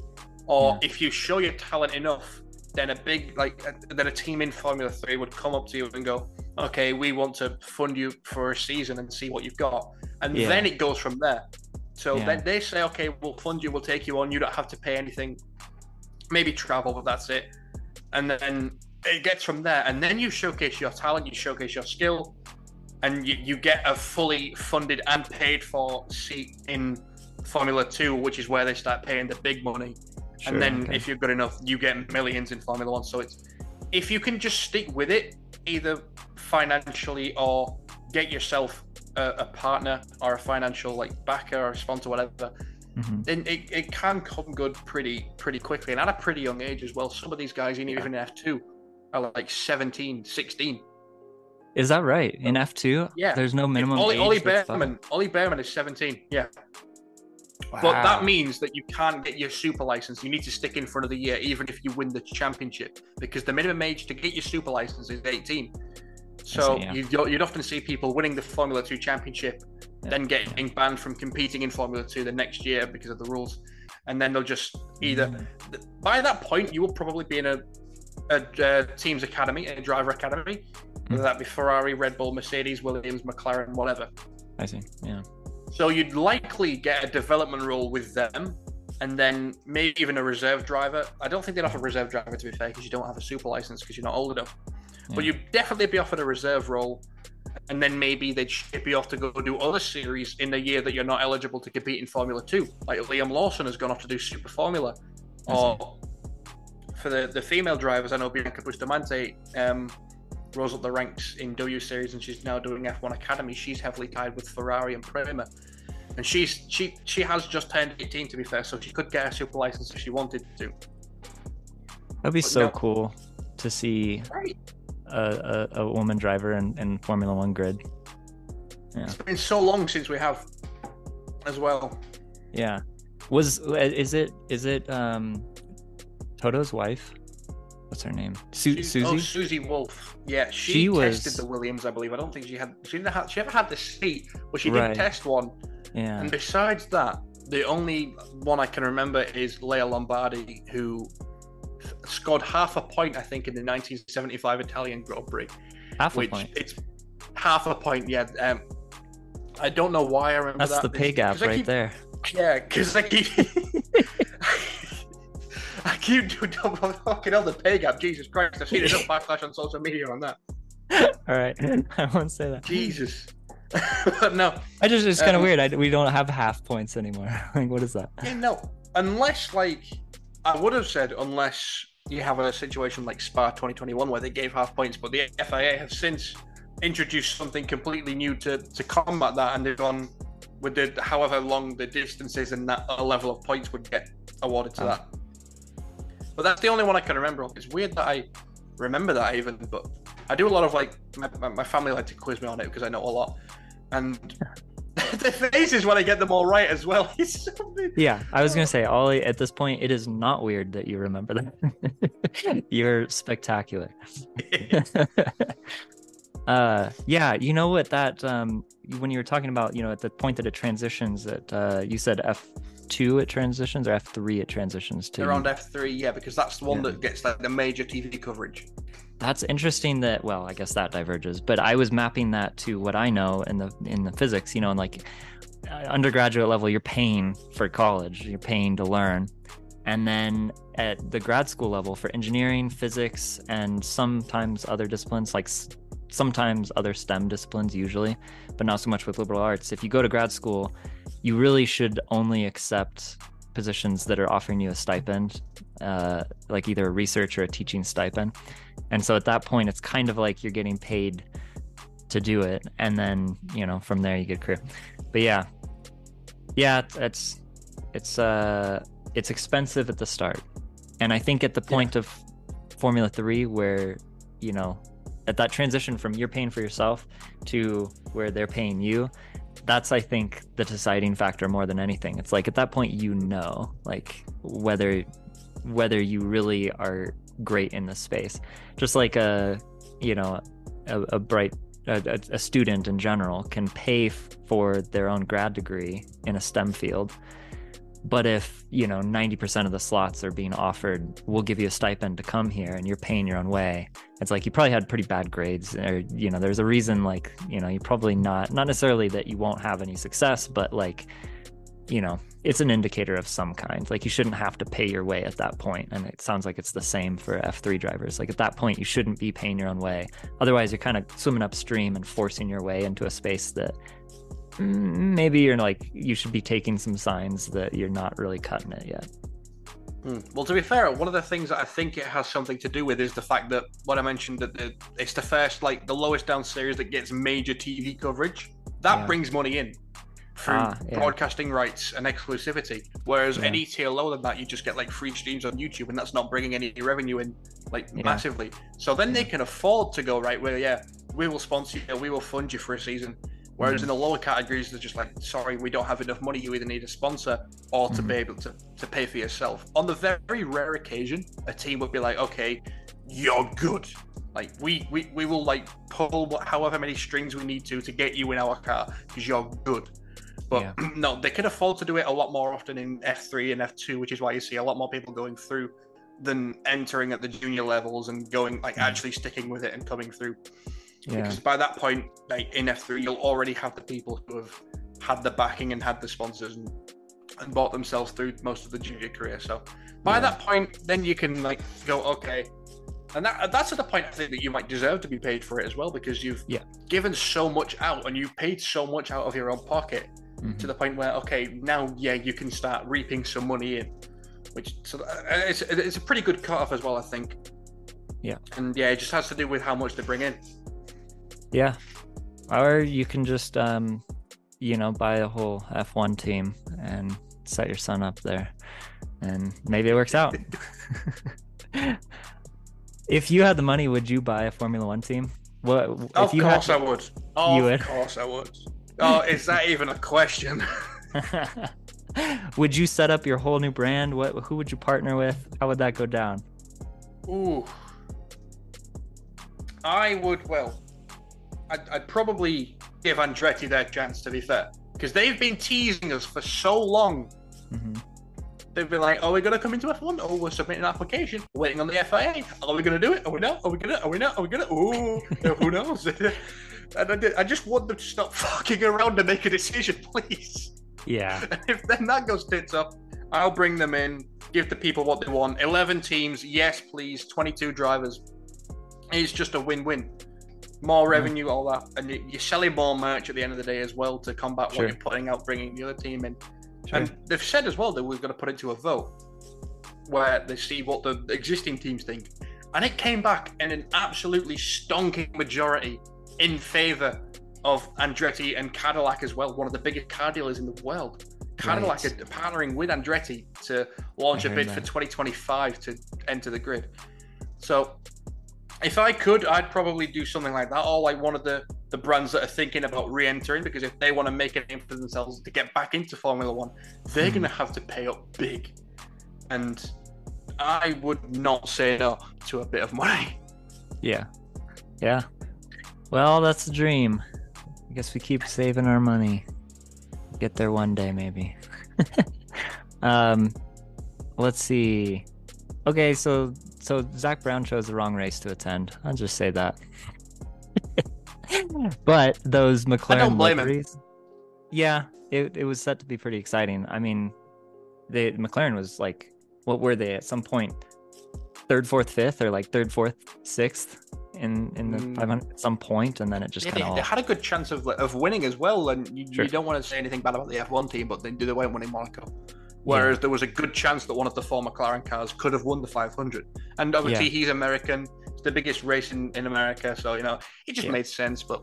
Or Yeah. if you show your talent enough, then a big like uh, then a team in Formula Three would come up to you and go, okay, we want to fund you for a season and see what you've got, and Yeah. then it goes from there. So then they say, okay, we'll fund you, we'll take you on. You don't have to pay anything. Maybe travel, but that's it. And then it gets from there. And then you showcase your talent, you showcase your skill, and you, you get a fully funded and paid for seat in Formula Two, which is where they start paying the big money. Sure, and then okay. if you're good enough, you get millions in Formula One. So it's if you can just stick with it, either financially or get yourself a, a partner or a financial like backer or a sponsor, whatever, Mhm. then it, it can come good pretty pretty quickly and at a pretty young age as well. Some of these guys, even in F2, are like 17, 16. Is that right? In F2? Yeah. There's no minimum Ollie, age. Ollie that's thought- Bearman, Ollie Bearman is 17. Yeah. But that means that you can't get your super license. You need to stick in for another year, even if you win the championship, because the minimum age to get your super license is 18. So see, yeah. you'd, you'd often see people winning the Formula 2 championship, Yeah, then getting banned from competing in Formula 2 the next year because of the rules. And then they'll just either, Mm. by that point, you will probably be in a, a, uh team's academy, a driver academy, whether that be Ferrari, Red Bull, Mercedes, Williams, McLaren, whatever. I see. Yeah. So you'd likely get a development role with them, and then maybe even a reserve driver. I don't think they'd offer a reserve driver to be fair, because you don't have a super license because you're not old enough. But you'd definitely be offered a reserve role, and then maybe they'd ship you off to go do other series in the year that you're not eligible to compete in Formula Two. Like Liam Lawson has gone off to do Super Formula, or for the the female drivers, I know Bianca Bustamante. Um, rose up the ranks in W Series, and she's now doing F1 Academy. She's heavily tied with Ferrari and Prema, and she's she she has just turned 18 to be fair, so she could get a super license if she wanted to. That'd be But so no. cool to see Right. a, a, a woman driver in, in Formula One grid. Yeah. It's been so long since we have. as well. Yeah. Was is it is it um Toto's wife? What's her name? Su- Susie. Oh, Susie Wolff. Yeah, she, she was... tested the Williams, I believe. I don't think she had she didn't have, she ever had the seat, but she did right. test one. Yeah. And besides that, the only one I can remember is Lella Lombardi, who scored half a point, I think, in the 1975 Italian Grand Prix. Half a point. It's half a point. Yeah. Um, I don't know why I remember That's that. the pay gap right keep, there. Yeah, because I keep. I keep doing double fucking hell the pay gap. Jesus Christ! I've seen enough backlash on social media on that. All right, I won't say that. Jesus. no, I just it's kind of um, weird. I, we don't have half points anymore. like, what is that? Yeah, no, unless like I would have said unless you have a situation like Spa 2021 where they gave half points, but the FIA have since introduced something completely new to to combat that, and they've gone with the however long the distance is, and that a level of points would get awarded to oh. that. But that's the only one I can remember. It's weird that I remember that even, but I do a lot of like my, my family like to quiz me on it because I know a lot, and the faces when I get them all right as well. yeah, I was gonna say, Ollie. At this point, it is not weird that you remember that. You're spectacular. uh, yeah, you know what? That um, when you were talking about, you know, at the point that it transitions, that uh, you said F two it transitions or F three it transitions to. Around F three, yeah, because that's the one yeah. that gets like the major TV coverage. That's interesting that well, I guess that diverges, but I was mapping that to what I know in the in the physics, you know, and like uh, undergraduate level you're paying for college, you're paying to learn. And then at the grad school level for engineering, physics, and sometimes other disciplines like sometimes other STEM disciplines usually, but not so much with liberal arts. If you go to grad school, you really should only accept positions that are offering you a stipend, uh, like either a research or a teaching stipend. And so at that point, it's kind of like you're getting paid to do it, and then you know from there you get career. But yeah, yeah, it's it's uh it's expensive at the start, and I think at the point yeah. of Formula Three where you know at that transition from you're paying for yourself to where they're paying you that's i think the deciding factor more than anything. It's like at that point you know like whether whether you really are great in this space. Just like a you know a, a bright a, a, student in general can pay f- for their own grad degree in a stem field but if you know 90% of the slots are being offered we'll give you a stipend to come here and you're paying your own way. It's like you probably had pretty bad grades or you know there's a reason like you know you probably not not necessarily that you won't have any success but like you know it's an indicator of some kind. Like you shouldn't have to pay your way at that point. And it sounds like it's the same for f3 drivers. Like at that point you shouldn't be paying your own way. Otherwise you're kind of swimming upstream and forcing your way into a space that maybe you're like you should be taking some signs that you're not really cutting it yet. Hmm. Well, to be fair, one of the things that I think it has something to do with is the fact that what I mentioned that the, it's the first, like the lowest down series that gets major TV coverage. That yeah. brings money in through ah, yeah. broadcasting rights and exclusivity. Whereas yeah. any tier lower than that, you just get like free streams on YouTube, and that's not bringing any revenue in like massively. So then they can afford to go right where, yeah, we will sponsor you, we will fund you for a season Whereas mm-hmm. in the lower categories, they're just like, sorry, we don't have enough money. You either need a sponsor or to mm-hmm. be able to, to pay for yourself. On the very rare occasion, a team would be like, okay, you're good. Like we we, we will like pull however many strings we need to to get you in our car because you're good. But yeah. no, they can afford to do it a lot more often in F3 and F2, which is why you see a lot more people going through than entering at the junior levels and going like mm-hmm. actually sticking with it and coming through. Yeah. Because by that point, like in F3, you'll already have the people who have had the backing and had the sponsors and, and bought themselves through most of the junior career. So by yeah. that point, then you can like go, okay. And that, that's at the point I think that you might deserve to be paid for it as well because you've yeah. given so much out and you've paid so much out of your own pocket mm-hmm. to the point where okay now yeah you can start reaping some money in, which so uh, it's it's a pretty good cut off as well I think. Yeah. And yeah, it just has to do with how much they bring in. Yeah. Or you can just, um, you know, buy a whole F1 team and set your son up there, and maybe it works out. if you had the money, would you buy a Formula One team? What? Of if you course, had, I would. Of you would. Of course, I would. Oh, is that even a question? would you set up your whole new brand? What who would you partner with? How would that go down? Ooh. I would well I'd, I'd probably give Andretti their chance to be fair. Because they've been teasing us for so long. Mm-hmm. They've been like, "Oh, we're gonna come into F1. Oh, we're submitting an application. We're waiting on the FIA. Are we gonna do it? Are we not? Are we gonna? Are we not? Are we gonna? Ooh, who knows?" and I, did, I just want them to stop fucking around and make a decision, please. Yeah. And if then that goes tits up, I'll bring them in, give the people what they want. Eleven teams, yes, please. Twenty-two drivers. It's just a win-win. More revenue, all that, and you're selling more merch at the end of the day as well to combat sure. what you're putting out, bringing the other team in. Sure. And they've said as well that we're going to put it to a vote where they see what the existing teams think. And it came back in an absolutely stonking majority in favour of Andretti and Cadillac as well, one of the biggest car dealers in the world. Cadillac right. are partnering with Andretti to launch a bid that. for 2025 to enter the grid. So if I could, I'd probably do something like that, or like one of the the brands that are thinking about re-entering because if they want to make a name for themselves to get back into Formula One, they're mm. going to have to pay up big, and I would not say no to a bit of money. Yeah, yeah. Well, that's the dream. I guess we keep saving our money. Get there one day, maybe. um, let's see. Okay, so so Zak Brown chose the wrong race to attend. I'll just say that. but those McLaren I don't blame liveries, him. yeah, it, it was set to be pretty exciting. I mean, the McLaren was like, what were they at some point? Third, fourth, fifth, or like third, fourth, sixth in in the mm. 500 at some point, and then it just yeah, they, all... they, had a good chance of of winning as well. And you, sure. you don't want to say anything bad about the F1 team, but they do they weren't winning Monaco. Whereas yeah. there was a good chance that one of the four McLaren cars could have won the 500. And obviously, yeah. he's American. It's the biggest race in, in America. So, you know, it just yeah. made sense. But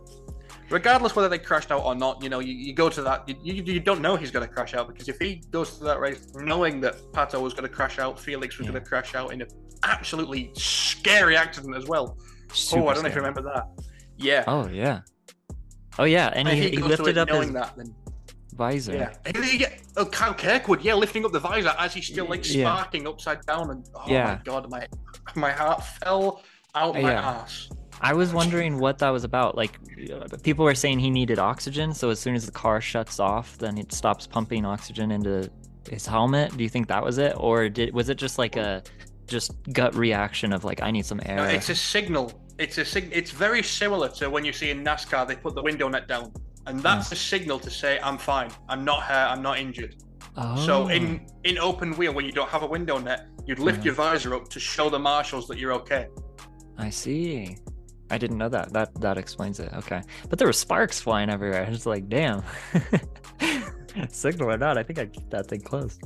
regardless whether they crashed out or not, you know, you, you go to that, you, you don't know he's going to crash out because if he goes to that race knowing that Pato was going to crash out, Felix was going to crash out in an absolutely scary accident as well. Super oh, I don't know if you remember that. Yeah. Oh, yeah. Oh, yeah. And, and he, he, he lifted up his... That, then visor. Yeah. yeah. Oh, Kyle Kirkwood, yeah, lifting up the visor as he's still like sparking yeah. upside down, and oh yeah. my god, my my heart fell out my yeah. ass. I was wondering what that was about. Like, uh, people were saying he needed oxygen, so as soon as the car shuts off, then it stops pumping oxygen into his helmet. Do you think that was it, or did was it just like a just gut reaction of like I need some air? No, it's a signal. It's a sig- It's very similar to when you see in NASCAR they put the window net down and that's a signal to say I'm fine. I'm not hurt. I'm not injured. Oh. So in in open wheel, when you don't have a window net, you'd lift yeah. your visor up to show the marshals that you're okay. I see. I didn't know that. That that explains it. Okay, but there were sparks flying everywhere. I was like, damn. Signal or not, I think I keep that thing closed.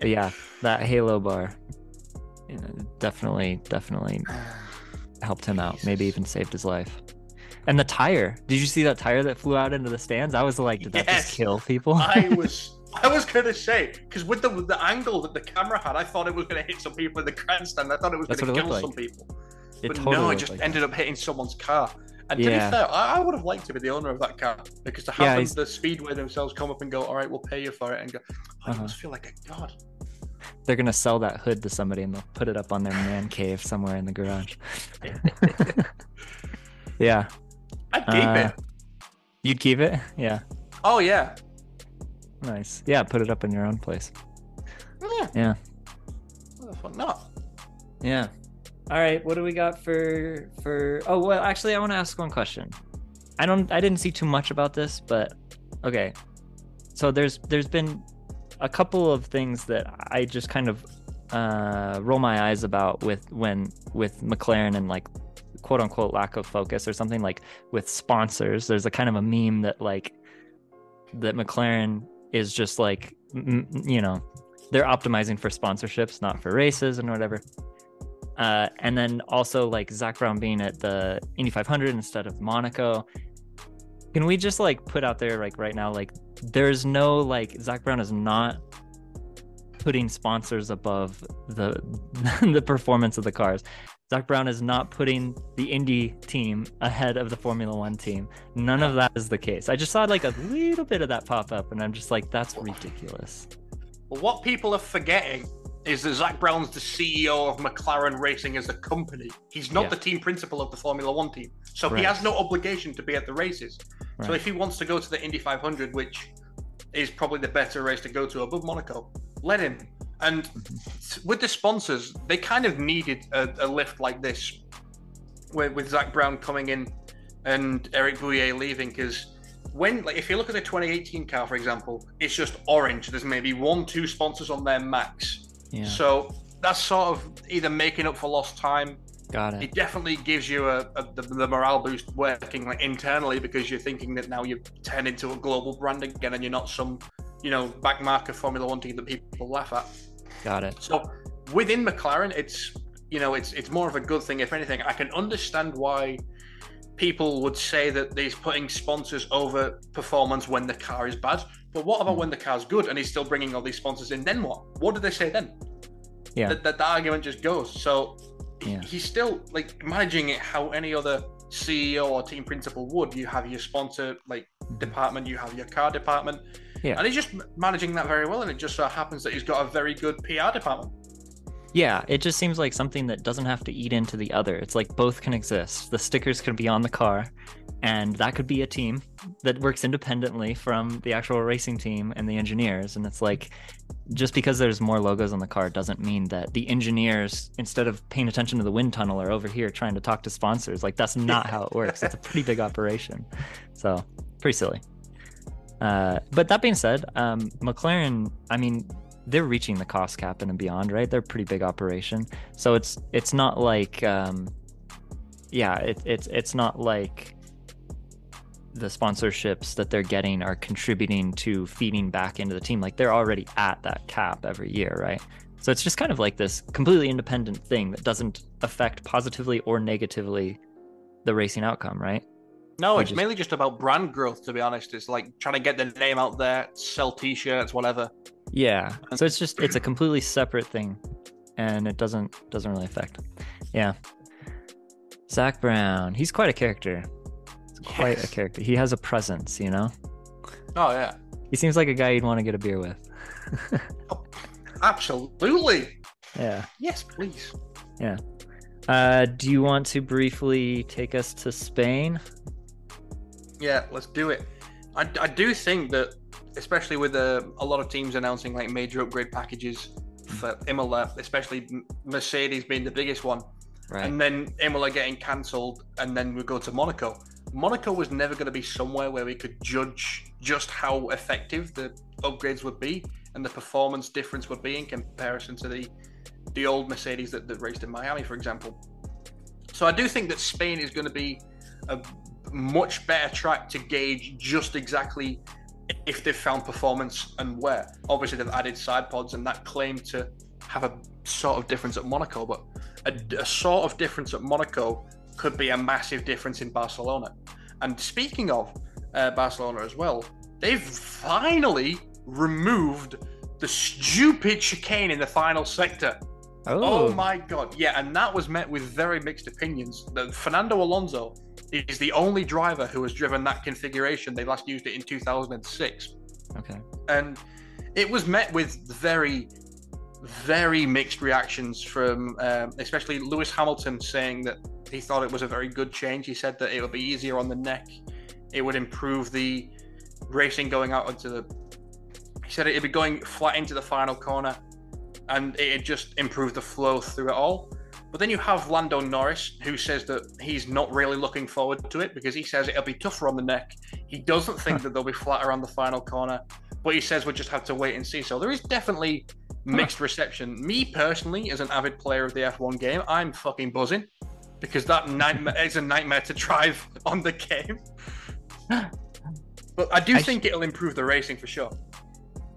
But yeah, that halo bar, you know, definitely, definitely helped him out. Maybe even saved his life. And the tire. Did you see that tire that flew out into the stands? I was like, did yes. that just kill people? I was I was gonna say because with the with the angle that the camera had, I thought it was gonna hit some people in the grandstand. I thought it was That's gonna kill like. some people. It but totally no, it just like ended that. up hitting someone's car. And to yeah. be fair, I, I, would have liked to be the owner of that car because to have yeah, them, the speedway themselves come up and go, "All right, we'll pay you for it," and go, I uh-huh. must feel like a god. They're gonna sell that hood to somebody and they'll put it up on their man cave somewhere in the garage. yeah, I'd keep uh, it. You'd keep it? Yeah. Oh yeah. Nice. Yeah, put it up in your own place. Yeah. Yeah. Well, not. Yeah. All right. What do we got for for? Oh well, actually, I want to ask one question. I don't. I didn't see too much about this, but okay. So there's there's been a couple of things that I just kind of uh, roll my eyes about with when with McLaren and like quote unquote lack of focus or something like with sponsors. There's a kind of a meme that like that McLaren is just like you know they're optimizing for sponsorships, not for races and whatever. Uh, and then also like Zak Brown being at the Indy 500 instead of Monaco. Can we just like put out there like right now like there's no like Zak Brown is not putting sponsors above the the performance of the cars Zak Brown is not putting the Indy team ahead of the Formula One team. None of that is the case. I just saw like a little bit of that pop up, and I'm just like, that's ridiculous. Well, what people are forgetting is that Zak Brown's the CEO of McLaren Racing as a company. He's not yeah. the team principal of the Formula One team. So right. he has no obligation to be at the races. Right. So if he wants to go to the Indy 500, which is probably the better race to go to above Monaco, let him. And with the sponsors, they kind of needed a, a lift like this with, with Zak Brown coming in and Eric Boullier leaving because when like if you look at the 2018 car for example it's just orange there's maybe one two sponsors on there max yeah. So that's sort of either making up for lost time. Got it. It definitely gives you a, a the, the, morale boost working like internally because you're thinking that now you've turned into a global brand again and you're not some, you know, back marker Formula One team that people laugh at. Got it. So within McLaren, it's you know, it's it's more of a good thing. If anything, I can understand why people would say that he's putting sponsors over performance when the car is bad. But what about when the car's good and he's still bringing all these sponsors in? Then what? What do they say then? Yeah, that, that, that argument just goes. So yeah. he's still like managing it how any other CEO or team principal would. You have your sponsor like mm-hmm. department, you have your car department, yeah, and he's just managing that very well. And it just so happens that he's got a very good PR department. Yeah, it just seems like something that doesn't have to eat into the other. It's like both can exist. The stickers can be on the car, and that could be a team that works independently from the actual racing team and the engineers and it's like just because there's more logos on the car doesn't mean that the engineers instead of paying attention to the wind tunnel are over here trying to talk to sponsors like that's not how it works it's a pretty big operation so pretty silly uh, but that being said um, mclaren i mean they're reaching the cost cap and beyond right they're a pretty big operation so it's it's not like um, yeah it, it's it's not like the sponsorships that they're getting are contributing to feeding back into the team. Like they're already at that cap every year, right? So it's just kind of like this completely independent thing that doesn't affect positively or negatively the racing outcome, right? No, it's just... mainly just about brand growth, to be honest. It's like trying to get the name out there, sell t shirts, whatever. Yeah. So it's just it's a completely separate thing and it doesn't doesn't really affect. Yeah. Zak Brown, he's quite a character He's quite yes. a character. He has a presence, you know. Oh yeah. He seems like a guy you'd want to get a beer with. oh, absolutely. Yeah. Yes, please. Yeah. Uh, do you want to briefly take us to Spain? Yeah, let's do it. I, I do think that, especially with uh, a lot of teams announcing like major upgrade packages for Imola, especially Mercedes being the biggest one, right. and then Imola getting cancelled, and then we go to Monaco. Monaco was never going to be somewhere where we could judge just how effective the upgrades would be and the performance difference would be in comparison to the the old Mercedes that, that raced in Miami, for example. So I do think that Spain is going to be a much better track to gauge just exactly if they've found performance and where. Obviously, they've added side pods and that claim to have a sort of difference at Monaco, but a, a sort of difference at Monaco could be a massive difference in Barcelona. And speaking of uh, Barcelona as well, they've finally removed the stupid chicane in the final sector. Oh. oh. my god, yeah, and that was met with very mixed opinions. The, Fernando Alonso is the only driver who has driven that configuration. They last used it in 2006. Okay. And it was met with very, very mixed reactions from, um, especially Lewis Hamilton saying that he thought it was a very good change. He said that it would be easier on the neck. It would improve the racing going out onto the. He said it'd be going flat into the final corner, and it'd just improved the flow through it all. But then you have Lando Norris, who says that he's not really looking forward to it because he says it'll be tougher on the neck. He doesn't think that they'll be flatter on the final corner, but he says we'll just have to wait and see. So there is definitely mixed reception. Me personally, as an avid player of the F1 game, I'm fucking buzzing because that nightmare is a nightmare to drive on the game. but I do I think sh- it'll improve the racing for sure.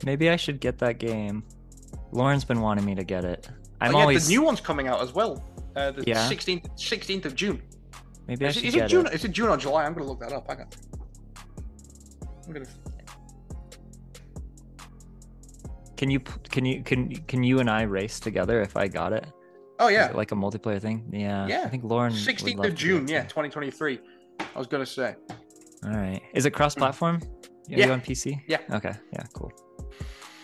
Maybe I should get that game. Lauren's been wanting me to get it. I'm oh, yeah, always the new one's coming out as well. Uh, the yeah? 16th 16th of June. Maybe I is, should is get it June? It. Is it June or July? I'm gonna look that up. I got. I'm gonna. Can you can you can can you and I race together if I got it? Oh yeah, like a multiplayer thing. Yeah, yeah. I think Lauren. Sixteenth of June, yeah, 2023. I was gonna say. All right. Is it cross-platform? Hmm. Yeah. You on PC? Yeah. Okay. Yeah. Cool.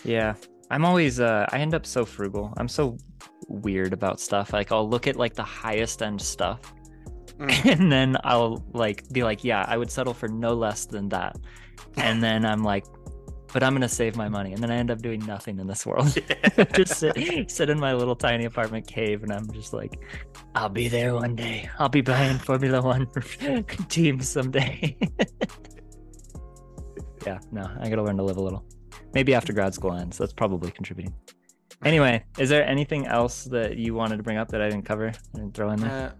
Yeah. I'm always. Uh, I end up so frugal. I'm so weird about stuff. Like I'll look at like the highest end stuff, Mm. and then I'll like be like, yeah, I would settle for no less than that. And then I'm like, but I'm gonna save my money, and then I end up doing nothing in this world. just sit, sit in my little tiny apartment cave, and I'm just like, I'll be there one day. I'll be buying Formula One teams someday. yeah, no, I gotta learn to live a little. Maybe after grad school ends, that's probably contributing. Anyway, is there anything else that you wanted to bring up that I didn't cover and throw in there?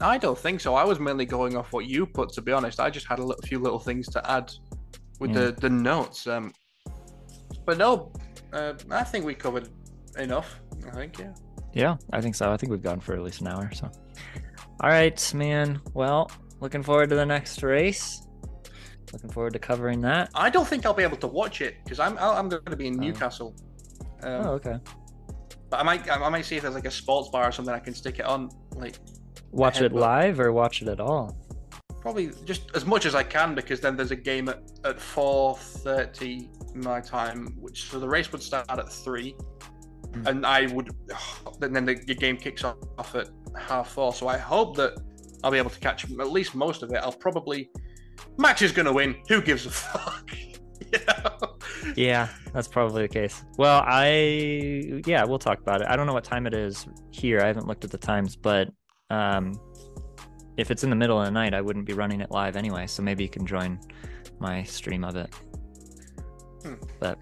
Uh, I don't think so. I was mainly going off what you put. To be honest, I just had a little, few little things to add with Yeah. the the notes. Um, but no, uh, I think we covered enough. I think yeah. Yeah, I think so. I think we've gone for at least an hour. So, all right, man. Well, looking forward to the next race. Looking forward to covering that. I don't think I'll be able to watch it because I'm I'm going to be in Oh. Newcastle. Um, Oh, okay. But I might I might see if there's like a sports bar or something I can stick it on. Like Watch it live or watch it at all. probably just as much as I can because then there's a game at, at 4:30 my time, which so the race would start at three, Mm. and I would and then the, the game kicks off at half four. So I hope that I'll be able to catch at least most of it. I'll probably Max is gonna win. Who gives a fuck? you know? Yeah, that's probably the case. Well, I yeah, we'll talk about it. I don't know what time it is here. I haven't looked at the times, but um if it's in the middle of the night, I wouldn't be running it live anyway, so maybe you can join my stream of it. Hmm. But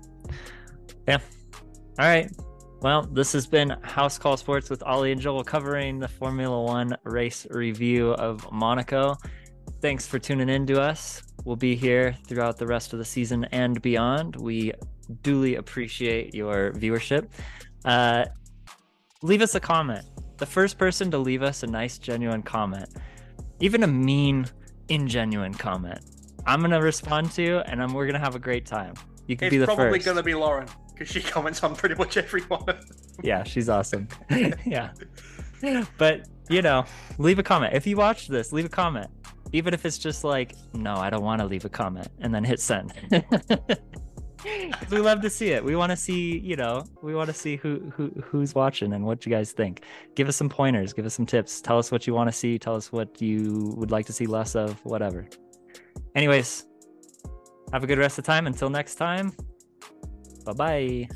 yeah. All right. Well, this has been House Call Sports with Ollie and Joel covering the Formula One race review of Monaco. Thanks for tuning in to us. We'll be here throughout the rest of the season and beyond. We duly appreciate your viewership. Uh, leave us a comment. The first person to leave us a nice, genuine comment, even a mean, ingenuine comment, I'm gonna respond to, and I'm, we're gonna have a great time. You can It's be the probably gonna be Lauren because she comments on pretty much every one. of them. Yeah, she's awesome. yeah. But, you know, leave a comment. If you watch this, leave a comment. Even if it's just like, no, I don't want to leave a comment, and then hit send. we love to see it. We want to see, you know, we want to see who who who's watching and what you guys think. Give us some pointers, give us some tips. Tell us what you want to see, tell us what you would like to see less of, whatever. Anyways, have a good rest of the time. Until next time. Bye-bye.